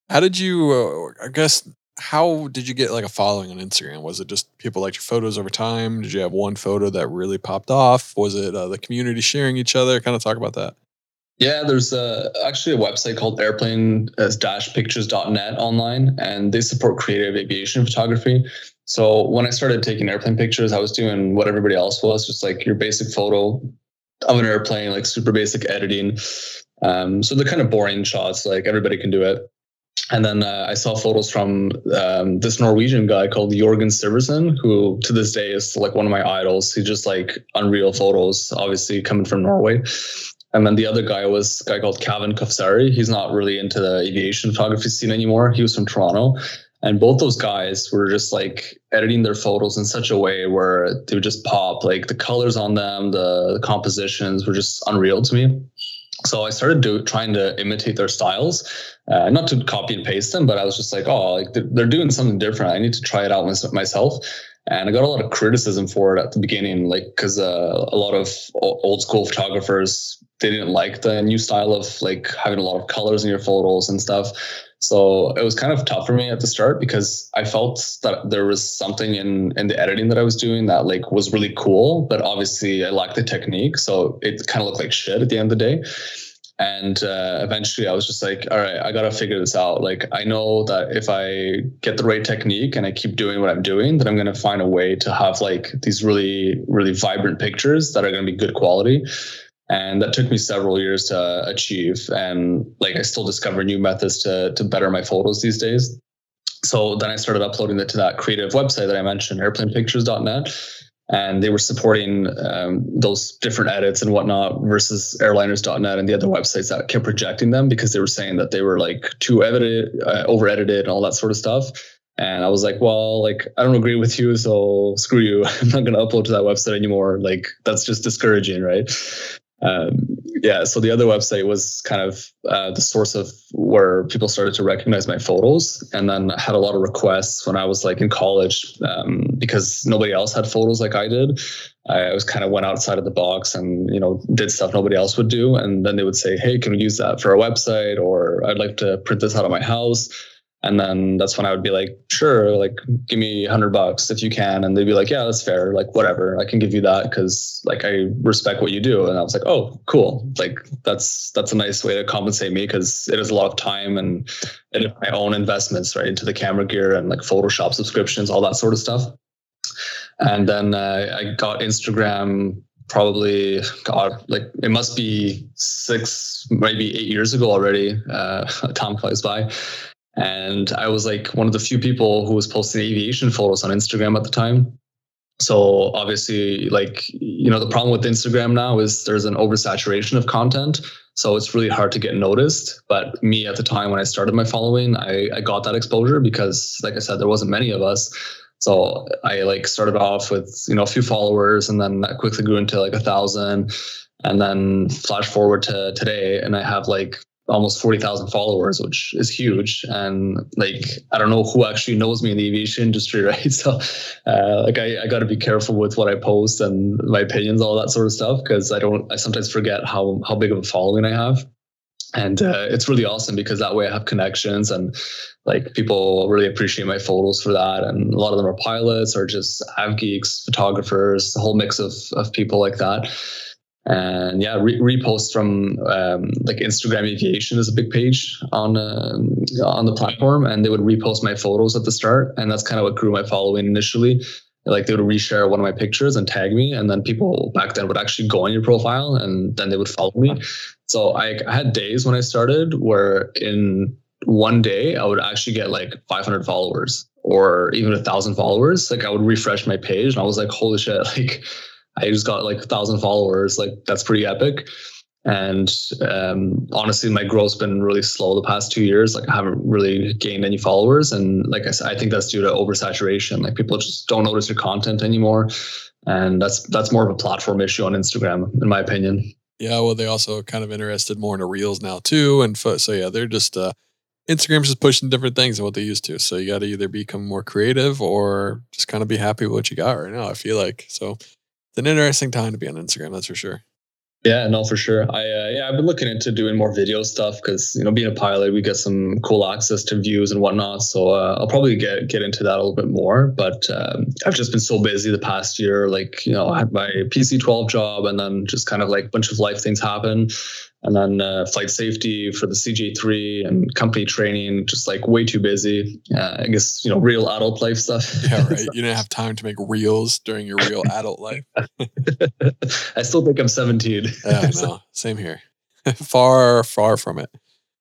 How did you? Uh, I guess how did you get like a following on Instagram? Was it just people liked your photos over time? Did you have one photo that really popped off? Was it uh, the community sharing each other? Kind of talk about that. Yeah, there's uh, actually a website called airplane-pictures.net online, and they support creative aviation photography. So when I started taking airplane pictures, I was doing what everybody else was, just like your basic photo of an airplane, like super basic editing. Um, so the kind of boring shots, like everybody can do it. And then uh, I saw photos from um, this Norwegian guy called Jorgen Sivertsen, who to this day is like one of my idols. He just like unreal photos, obviously coming from Norway. And then the other guy was a guy called Kavin Kofsari. He's not really into the aviation photography scene anymore. He was from Toronto. And both those guys were just like editing their photos in such a way where they would just pop. Like the colors on them, the, the compositions were just unreal to me. So I started do, trying to imitate their styles, uh, not to copy and paste them, but I was just like, oh, like they're, doing something different. I need to try it out myself and I got a lot of criticism for it at the beginning, like because uh, a lot of old school photographers they didn't like the new style of like having a lot of colors in your photos and stuff. So it was kind of tough for me at the start because I felt that there was something in in the editing that I was doing that like was really cool, but obviously I lacked the technique, so it kind of looked like shit at the end of the day. And uh, eventually I was just like, all right, I got to figure this out. Like, I know that if I get the right technique and I keep doing what I'm doing, then I'm to find a way to have like these really, really vibrant pictures that are to be good quality. And that took me several years to achieve. And like, I still discover new methods to, to better my photos these days. So then I started uploading it to that creative website that I mentioned, airplane-pictures.net and they were supporting um, those different edits and whatnot versus airliners.net and the other websites that kept rejecting them because they were saying that they were like too edited, uh, over edited, and all that sort of stuff. And I was like, well, like I don't agree with you, so screw you. I'm not going to upload to that website anymore. Like that's just discouraging, right? Um, yeah, so the other website was kind of uh, the source of where people started to recognize my photos, and then I had a lot of requests when I was like in college um, because nobody else had photos like I did. I was kind of went outside of the box and you know did stuff nobody else would do, and then they would say, "Hey, can we use that for our website?" or "I'd like to print this out of my house." And then that's when I would be like, sure, like give me a hundred bucks if you can. And they'd be like, yeah, that's fair. Like whatever, I can give you that because like I respect what you do. And I was like, oh, cool. Like that's that's a nice way to compensate me because it is a lot of time and and my own investments right into the camera gear and like Photoshop subscriptions, all that sort of stuff. And then uh, I got Instagram probably like it must be six, maybe eight years ago already. Uh, time flies by, and I was like one of the few people who was posting aviation photos on Instagram at the time. So obviously, like, you know, the problem with Instagram now is there's an oversaturation of content. So it's really hard to get noticed. But me at the time when I started my following, I, I got that exposure because, like I said, there wasn't many of us. So I like started off with, you know, a few followers and then that quickly grew into like a thousand. And then flash forward to today and I have like almost 40,000 followers, which is huge. And like, I don't know who actually knows me in the aviation industry, right? So, uh, like, I, I got to be careful with what I post and my opinions, all that sort of stuff, because I don't, I sometimes forget how, how big of a following I have. And uh, it's really awesome because that way I have connections and like people really appreciate my photos for that. And a lot of them are pilots or just av geeks, photographers, a whole mix of, of people like that and yeah, re- from um, like Instagram Aviation is a big page on uh, on the platform, and they would repost my photos at the start, and that's kind of what grew my following initially. Like they would reshare one of my pictures and tag me, and then people back then would actually go on your profile, and then they would follow me. So I, I had days when I started where in one day I would actually get like 500 followers or even a thousand followers. Like I would refresh my page, and I was like, holy shit, like I just got like a thousand followers. Like that's pretty epic. And um, honestly, my growth's been really slow the past two years. Like I haven't really gained any followers, and like I said, I think that's due to oversaturation. Like people just don't notice your content anymore, and that's that's more of a platform issue on Instagram, in my opinion. Yeah, well, they also kind of interested more in the reels now too, and fo- so yeah, they're just uh, Instagram's just pushing different things than what they used to. So you got to either become more creative or just kind of be happy with what you got right now. I feel like so it's an interesting time to be on Instagram, that's for sure. Yeah, no, for sure. I uh, yeah, I've been looking into doing more video stuff because you know, being a pilot, we get some cool access to views and whatnot. So uh, I'll probably get get into that a little bit more. But um, I've just been so busy the past year. Like you know, I had my PC twelve job, and then just kind of like a bunch of life things happen and then uh, flight safety for the CJ3 and company training, just like way too busy. Uh, I guess, you know, real adult life stuff. Yeah, right. you didn't have time to make reels during your real adult life. I still think I'm 17. yeah, no, same here. far, far from it.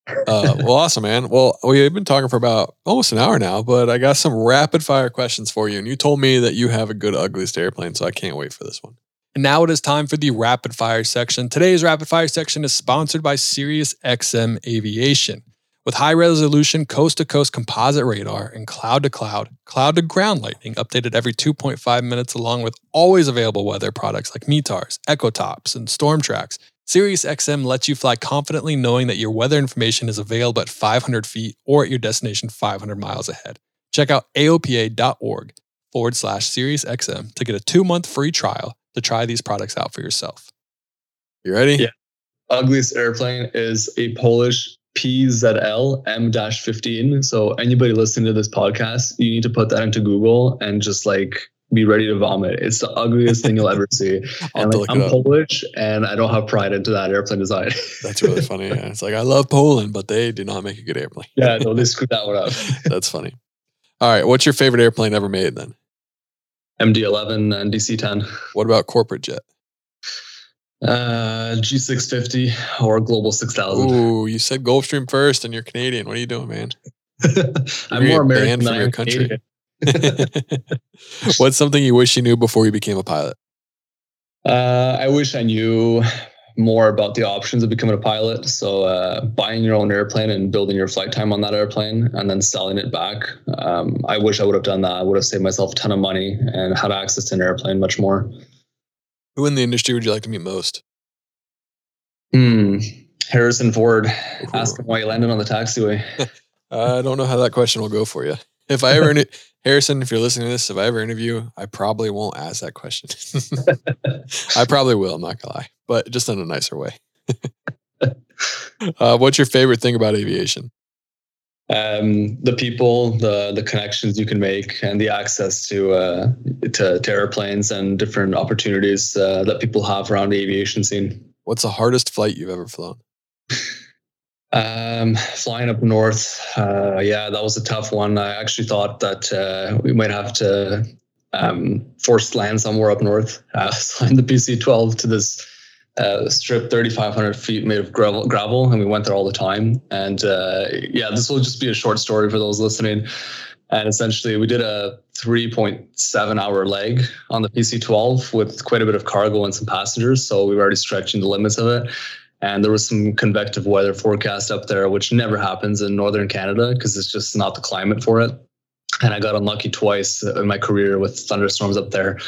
Uh, well, awesome, man. Well, we've been talking for about almost an hour now, but I got some rapid fire questions for you. And you told me that you have a good ugliest airplane, so I can't wait for this one. And now it is time for the rapid fire section. Today's rapid fire section is sponsored by SiriusXM Aviation. With high resolution coast to coast composite radar and cloud to cloud, cloud to ground lightning updated every 2.5 minutes, along with always available weather products like METARs, EchoTops, and StormTrax, SiriusXM lets you fly confidently knowing that your weather information is available at 500 feet or at your destination 500 miles ahead. Check out aopa.org forward slash SiriusXM to get a two month free trial to try these products out for yourself. You ready? Yeah. Ugliest airplane is a Polish PZL M-15. So anybody listening to this podcast, you need to put that into Google and just like be ready to vomit. It's the ugliest thing you'll ever see. and like, I'm Polish and I don't have pride into that airplane design. That's really funny. Yeah. It's like I love Poland, but they do not make a good airplane. yeah, no, they screwed that one up. That's funny. All right, what's your favorite airplane ever made then? MD11 and DC10. What about corporate jet? Uh, G650 or Global 6000. Ooh, you said Gulfstream first, and you're Canadian. What are you doing, man? I'm more American than your country. What's something you wish you knew before you became a pilot? Uh, I wish I knew more about the options of becoming a pilot. So uh, buying your own airplane and building your flight time on that airplane and then selling it back. Um, I wish I would have done that. I would have saved myself a ton of money and had access to an airplane much more. Who in the industry would you like to meet most? Hmm. Harrison Ford. Ooh. Ask him why he landed on the taxiway. I don't know how that question will go for you. If I ever Harrison, if you're listening to this, if I ever interview, I probably won't ask that question. I probably will, I'm not gonna lie, but just in a nicer way. uh, what's your favorite thing about aviation? Um, the people, the the connections you can make, and the access to uh, to, to airplanes and different opportunities uh, that people have around the aviation scene. What's the hardest flight you've ever flown? Um, flying up north, uh, yeah, that was a tough one. I actually thought that uh, we might have to um, force land somewhere up north. Uh, flying the PC-12 to this uh, strip 3,500 feet made of gravel, gravel, and we went there all the time. And uh, yeah, this will just be a short story for those listening. And essentially, we did a 3.7 hour leg on the PC-12 with quite a bit of cargo and some passengers. So we were already stretching the limits of it and there was some convective weather forecast up there, which never happens in northern Canada because it's just not the climate for it. and I got unlucky twice in my career with thunderstorms up there.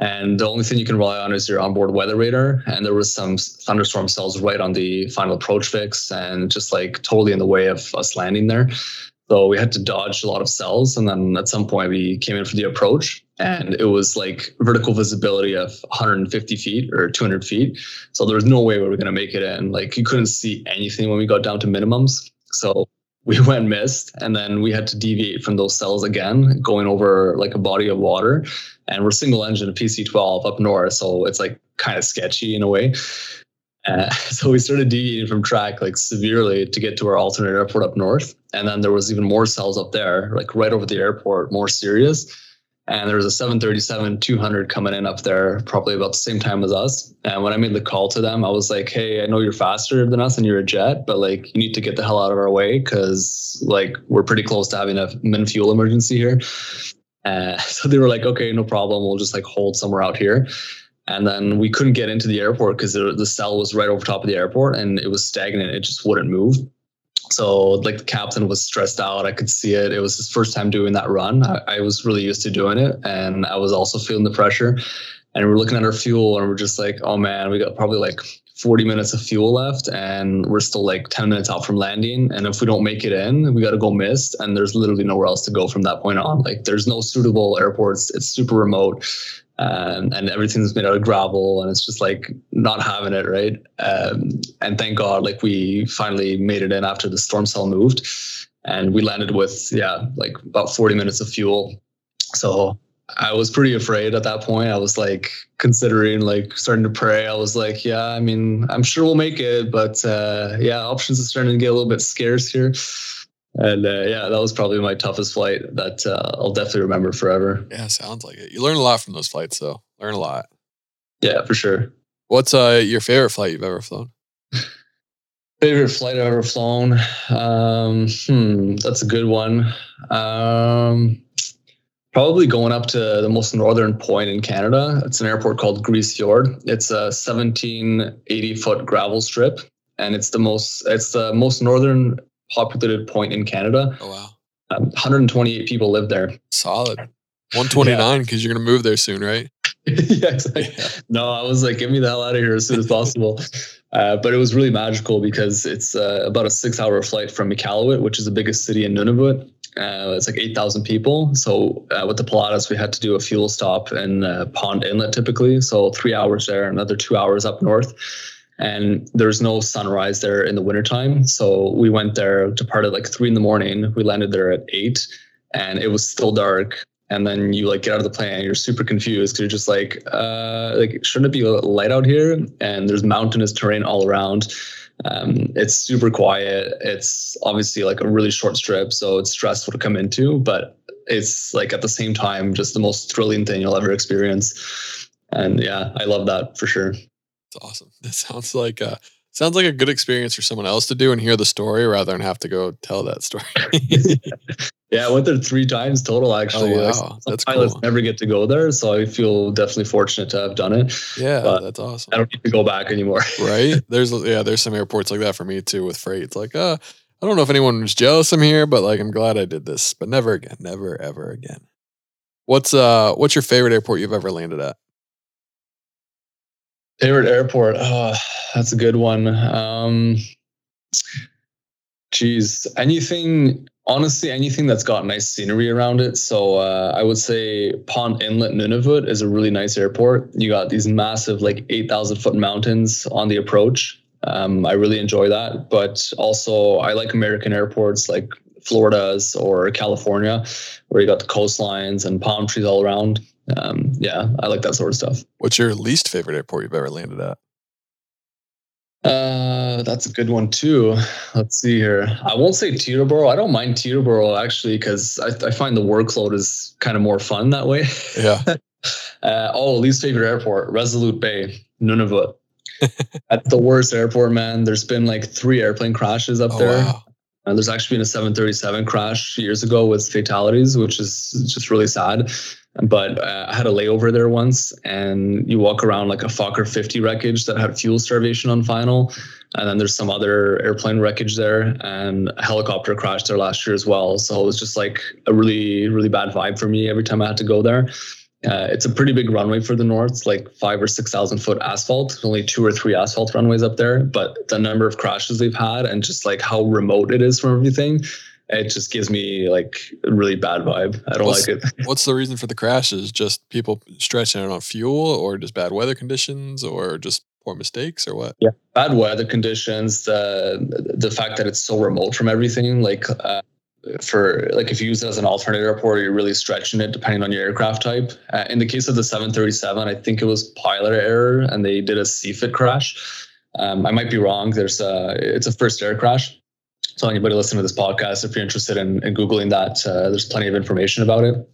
And the only thing you can rely on is your onboard weather radar. And there was some thunderstorm cells right on the final approach fix and just like totally in the way of us landing there. So we had to dodge a lot of cells. And then at some point we came in for the approach and it was like vertical visibility of 150 feet or 200 feet. So there was no way we were going to make it in. Like you couldn't see anything when we got down to minimums. So we went missed and then we had to deviate from those cells again, going over like a body of water. And we're single engine PC12 up north. So it's like kind of sketchy in a way. So we started deviating from track like severely to get to our alternate airport up north. And then there was even more cells up there, like right over the airport, more serious. And there was a 737 200 coming in up there, probably about the same time as us. And when I made the call to them, I was like, hey, I know you're faster than us and you're a jet, but like you need to get the hell out of our way because like we're pretty close to having a min fuel emergency here. Uh, so they were like, okay, no problem. We'll just like hold somewhere out here. And then we couldn't get into the airport because the cell was right over top of the airport and it was stagnant. It just wouldn't move. So like the captain was stressed out. I could see it. It was his first time doing that run. I, I was really used to doing it, and I was also feeling the pressure. And we're looking at our fuel, and we're just like, oh man, we got probably like 40 minutes of fuel left and we're still like 10 minutes out from landing and if we don't make it in we got to go missed and there's literally nowhere else to go from that point on like there's no suitable airports it's super remote um, and everything's made out of gravel and it's just like not having it right? Um, and thank god like we finally made it in after the storm cell moved and we landed with yeah like about 40 minutes of fuel. So i was pretty afraid at that point. I was like considering like starting to pray. I was like yeah i mean i'm sure we'll make it but uh, yeah options are starting to get a little bit scarce here and uh, yeah, that was probably my toughest flight that uh, I'll definitely remember forever. Yeah, sounds like it. You learn a lot from those flights, though. Learn a lot. Yeah, for sure. What's uh, your favorite flight you've ever flown? favorite flight I've ever flown? Um, hmm, that's a good one. Um, probably going up to the most northern point in Canada. It's an airport called Grise Fiord. It's a 1780 foot gravel strip, and it's the most it's the most northern populated point in Canada. Oh wow. Um, 128 people live there. Solid. 129 because yeah. you're gonna move there soon, right? yeah, exactly. Yeah. No, I was like, get me the hell out of here as soon as possible. uh, but it was really magical because it's uh, about a six-hour flight from Iqaluit, which is the biggest city in Nunavut. Uh, it's like 8,000 people. So uh, with the Pilatus, we had to do a fuel stop in uh, Pond Inlet typically. So three hours there, another two hours up north and there's no sunrise there in the wintertime. So we went there, departed like three in the morning. We landed there at eight and it was still dark. And then you like get out of the plane and you're super confused because you're just like, uh, like shouldn't it be light out here? And there's mountainous terrain all around. Um, it's super quiet. It's obviously like a really short strip, so it's stressful to come into, but it's like at the same time just the most thrilling thing you'll ever experience. And yeah, I love that for sure. That's awesome. That sounds like a sounds like a good experience for someone else to do and hear the story rather than have to go tell that story. yeah, I went there three times total actually. Oh, wow. that's pilots cool. never get to go there, so I feel definitely fortunate to have done it. Yeah, that's awesome. I don't need to go back anymore. right? There's yeah, there's some airports like that for me too with freight. It's like, uh, I don't know if anyone was jealous I'm here, but like I'm glad I did this. But never again, never ever again. What's uh what's your favorite airport you've ever landed at? Favorite airport? Oh, that's a good one. Um, geez, anything. Honestly, anything that's got nice scenery around it. So uh, I would say Pond Inlet, Nunavut is a really nice airport. You got these massive, like eight thousand foot mountains on the approach. Um, I really enjoy that. But also, I like American airports like Florida's or California, where you got the coastlines and palm trees all around um, yeah, I like that sort of stuff. What's your least favorite airport you've ever landed at? Uh, that's a good one too. Let's see here. I won't say Teterboro. I don't mind Teterboro actually because I, I find the workload is kind of more fun that way. Yeah. uh, oh, least favorite airport, Resolute Bay, Nunavut. That's the worst airport, man. There's been like three airplane crashes up oh, there. Wow. Uh, there's actually been a 737 crash years ago with fatalities, which is just really sad. But uh, I had a layover there once, and you walk around like a Fokker 50 wreckage that had fuel starvation on final. And then there's some other airplane wreckage there, and a helicopter crashed there last year as well. So it was just like a really, really bad vibe for me every time I had to go there. Uh, it's a pretty big runway for the north, it's like five or six thousand foot asphalt. Only two or three asphalt runways up there, but the number of crashes they've had and just like how remote it is from everything, it just gives me like a really bad vibe. I don't What's- like it. What's the reason for the crashes? Just people stretching out on fuel, or just bad weather conditions, or just poor mistakes, or what? Yeah, bad weather conditions, the the fact that it's so remote from everything, like uh, for like if you use it as an alternate airport, you're really stretching it depending on your aircraft type. Uh, in the case of the 737, I think it was pilot error and they did a CFIT crash. Um, I might be wrong. There's a it's a First Air crash. So anybody listening to this podcast, if you're interested in, in googling that, uh, there's plenty of information about it.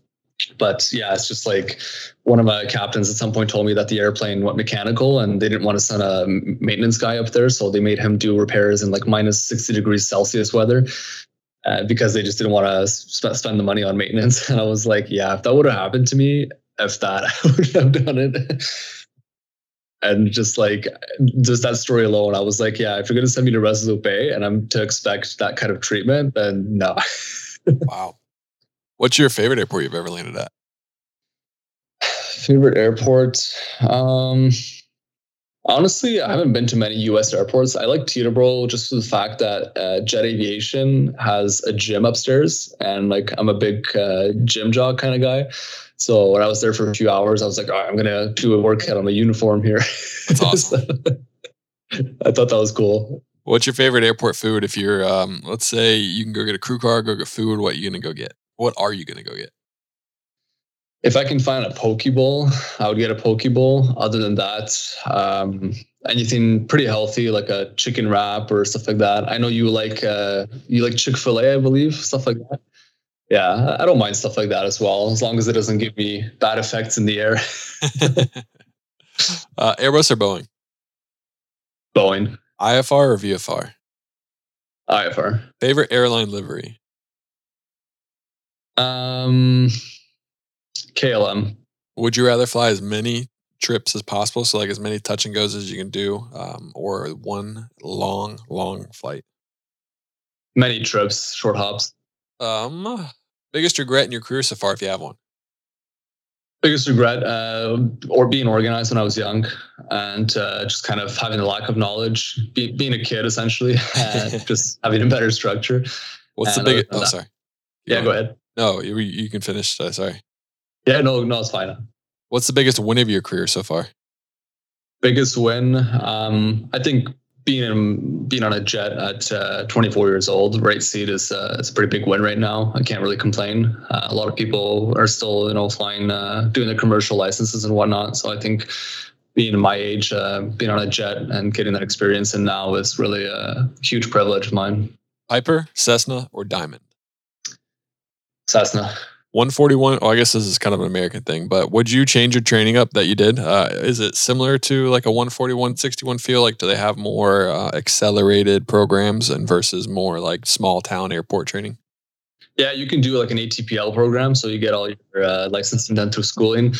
But yeah, it's just like one of my captains at some point told me that the airplane went mechanical and they didn't want to send a maintenance guy up there. So they made him do repairs in like minus 60 degrees Celsius weather uh, because they just didn't want to sp- spend the money on maintenance. And I was like, yeah, if that would have happened to me, if that, I would have done it. And just like just that story alone, I was like, yeah, if you're gonna send me to Resolute Bay and I'm to expect that kind of treatment, then no. Wow. What's your favorite airport you've ever landed at? Favorite airport? Um, honestly, I haven't been to many U.S. airports. I like Teterboro just for the fact that uh, Jet Aviation has a gym upstairs, and like I'm a big uh, gym jock kind of guy. So when I was there for a few hours, I was like, All right, I'm gonna do a workout on my uniform here. That's awesome. I thought that was cool. What's your favorite airport food? If you're, um, let's say you can go get a crew car, go get food. What are you gonna go get? What are you gonna go get? If I can find a poke bowl, I would get a poke bowl. Other than that, um, anything pretty healthy like a chicken wrap or stuff like that. I know you like uh, you like Chick Fil A, I believe, stuff like that. Yeah, I don't mind stuff like that as well, as long as it doesn't give me bad effects in the air. uh, Airbus or Boeing? Boeing, IFR or VFR? IFR. Favorite airline livery? Um, KLM. Would you rather fly as many trips as possible, so like as many touch and goes as you can do, um, or one long, long flight? Many trips, short hops. Um, biggest regret in your career so far, if you have one? biggest regret uh, or being organized when i was young and uh, just kind of having a lack of knowledge be, being a kid essentially just having a better structure What's And the biggest? Oh, that- sorry. yeah go ahead No, you, you can finish. Uh, sorry. yeah no no it's fine What's the biggest win of your career so far? biggest win um, i think being in, being on a jet at uh, 24 years old right seat is uh, it's a pretty big win right now i can't really complain uh, a lot of people are still you know flying uh, doing their commercial licenses and whatnot so i think being my age uh, being on a jet and getting that experience and now is really a huge privilege of mine Piper, Cessna, or Diamond? Cessna. 141. Oh, I guess this is kind of an American thing, but would you change your training up that you did? Uh, is it similar to like a 141, 61 feel? Like, do they have more uh, accelerated programs and versus more like small town airport training? Yeah, you can do like an ATPL program, so you get all your uh, licensing done through schooling.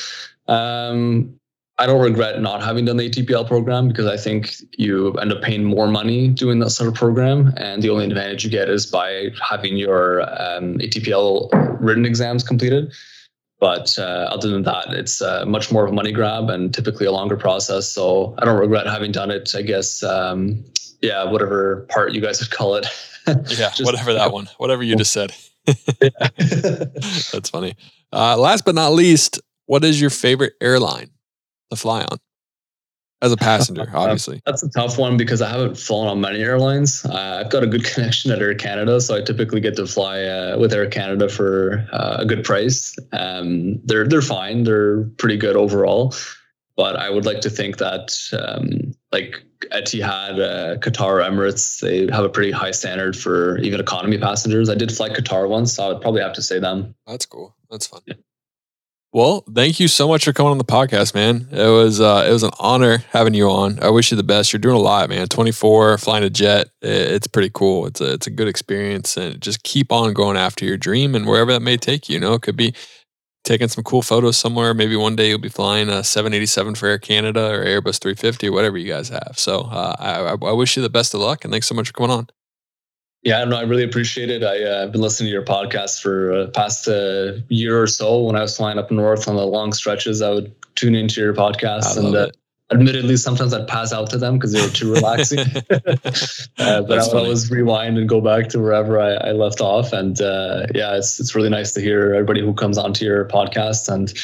Um, I don't regret not having done the ATPL program because I think you end up paying more money doing that sort of program, and the only advantage you get is by having your um, ATPL written exams completed. But uh, other than that, it's uh, much more of a money grab and typically a longer process. So I don't regret having done it. I guess, um, yeah, whatever part you guys would call it. Yeah, Just- whatever that one, whatever you just said. That's funny. Uh, last but not least, what is your favorite airline to fly on as a passenger? Obviously, That's a tough one because I haven't flown on many airlines. Uh, I've got a good connection at Air Canada, so I typically get to fly uh, with Air Canada for uh, a good price. Um, they're they're fine. They're pretty good overall, but I would like to think that um, like Etihad, uh, Qatar, Emirates, they have a pretty high standard for even economy passengers. I did fly Qatar once, so I would probably have to say them. that's cool. That's fun. Well, thank you so much for coming on the podcast, man. It was uh, it was an honor having you on. I wish you the best. You're doing a lot, man. 24, flying a jet. It's pretty cool. It's a it's a good experience, and just keep on going after your dream and wherever that may take you. You know, it could be taking some cool photos somewhere. Maybe one day you'll be flying a 787 for Air Canada or Airbus 350 or whatever you guys have. So uh, I, I wish you the best of luck and thanks so much for coming on. Yeah, no, I really appreciate it. I've uh, been listening to your podcast for uh, past uh, year or so. When I was flying up north on the long stretches, I would tune into your podcast, and uh, admittedly, sometimes I'd pass out to them because they were too relaxing. uh, but I would always rewind and go back to wherever I, I left off. And uh, yeah, it's it's really nice to hear everybody who comes onto your podcast, and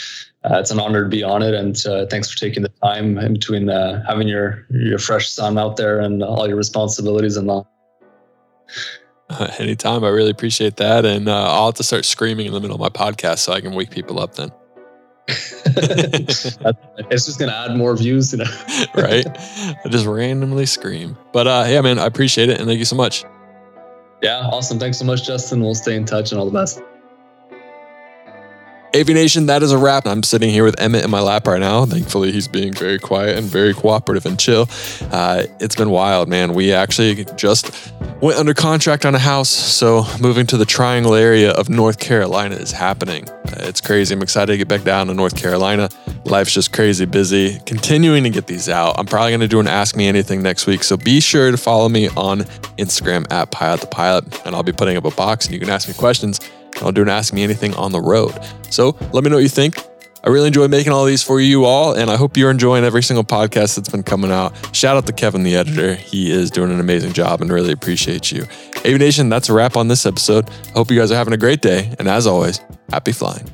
uh, it's an honor to be on it. And uh, thanks for taking the time in between uh, having your your fresh son out there and all your responsibilities and all. anytime. I really appreciate that. And uh, I'll have to start screaming in the middle of my podcast so I can wake people up then. it's just going to add more views, you know? right? I just randomly scream. But uh, yeah, man, I appreciate it. And thank you so much. Yeah, awesome. Thanks so much, Justin. We'll stay in touch and all the best. Aviation, that is a wrap. I'm sitting here with Emmett in my lap right now. Thankfully, he's being very quiet and very cooperative and chill. Uh, it's been wild, man. We actually just went under contract on a house, so moving to the triangle area of North Carolina is happening. Uh, it's crazy. I'm excited to get back down to North Carolina. Life's just crazy busy. Continuing to get these out. I'm probably going to do an Ask Me Anything next week, so be sure to follow me on Instagram at Pilot to Pilot, and I'll be putting up a box and you can ask me questions. I'll do an Ask Me Anything on the road. So let me know what you think. I really enjoy making all these for you all, and I hope you're enjoying every single podcast that's been coming out. Shout out to Kevin, the editor. He is doing an amazing job and really appreciate you. Aviation, that's a wrap on this episode. I hope you guys are having a great day, and as always, happy flying.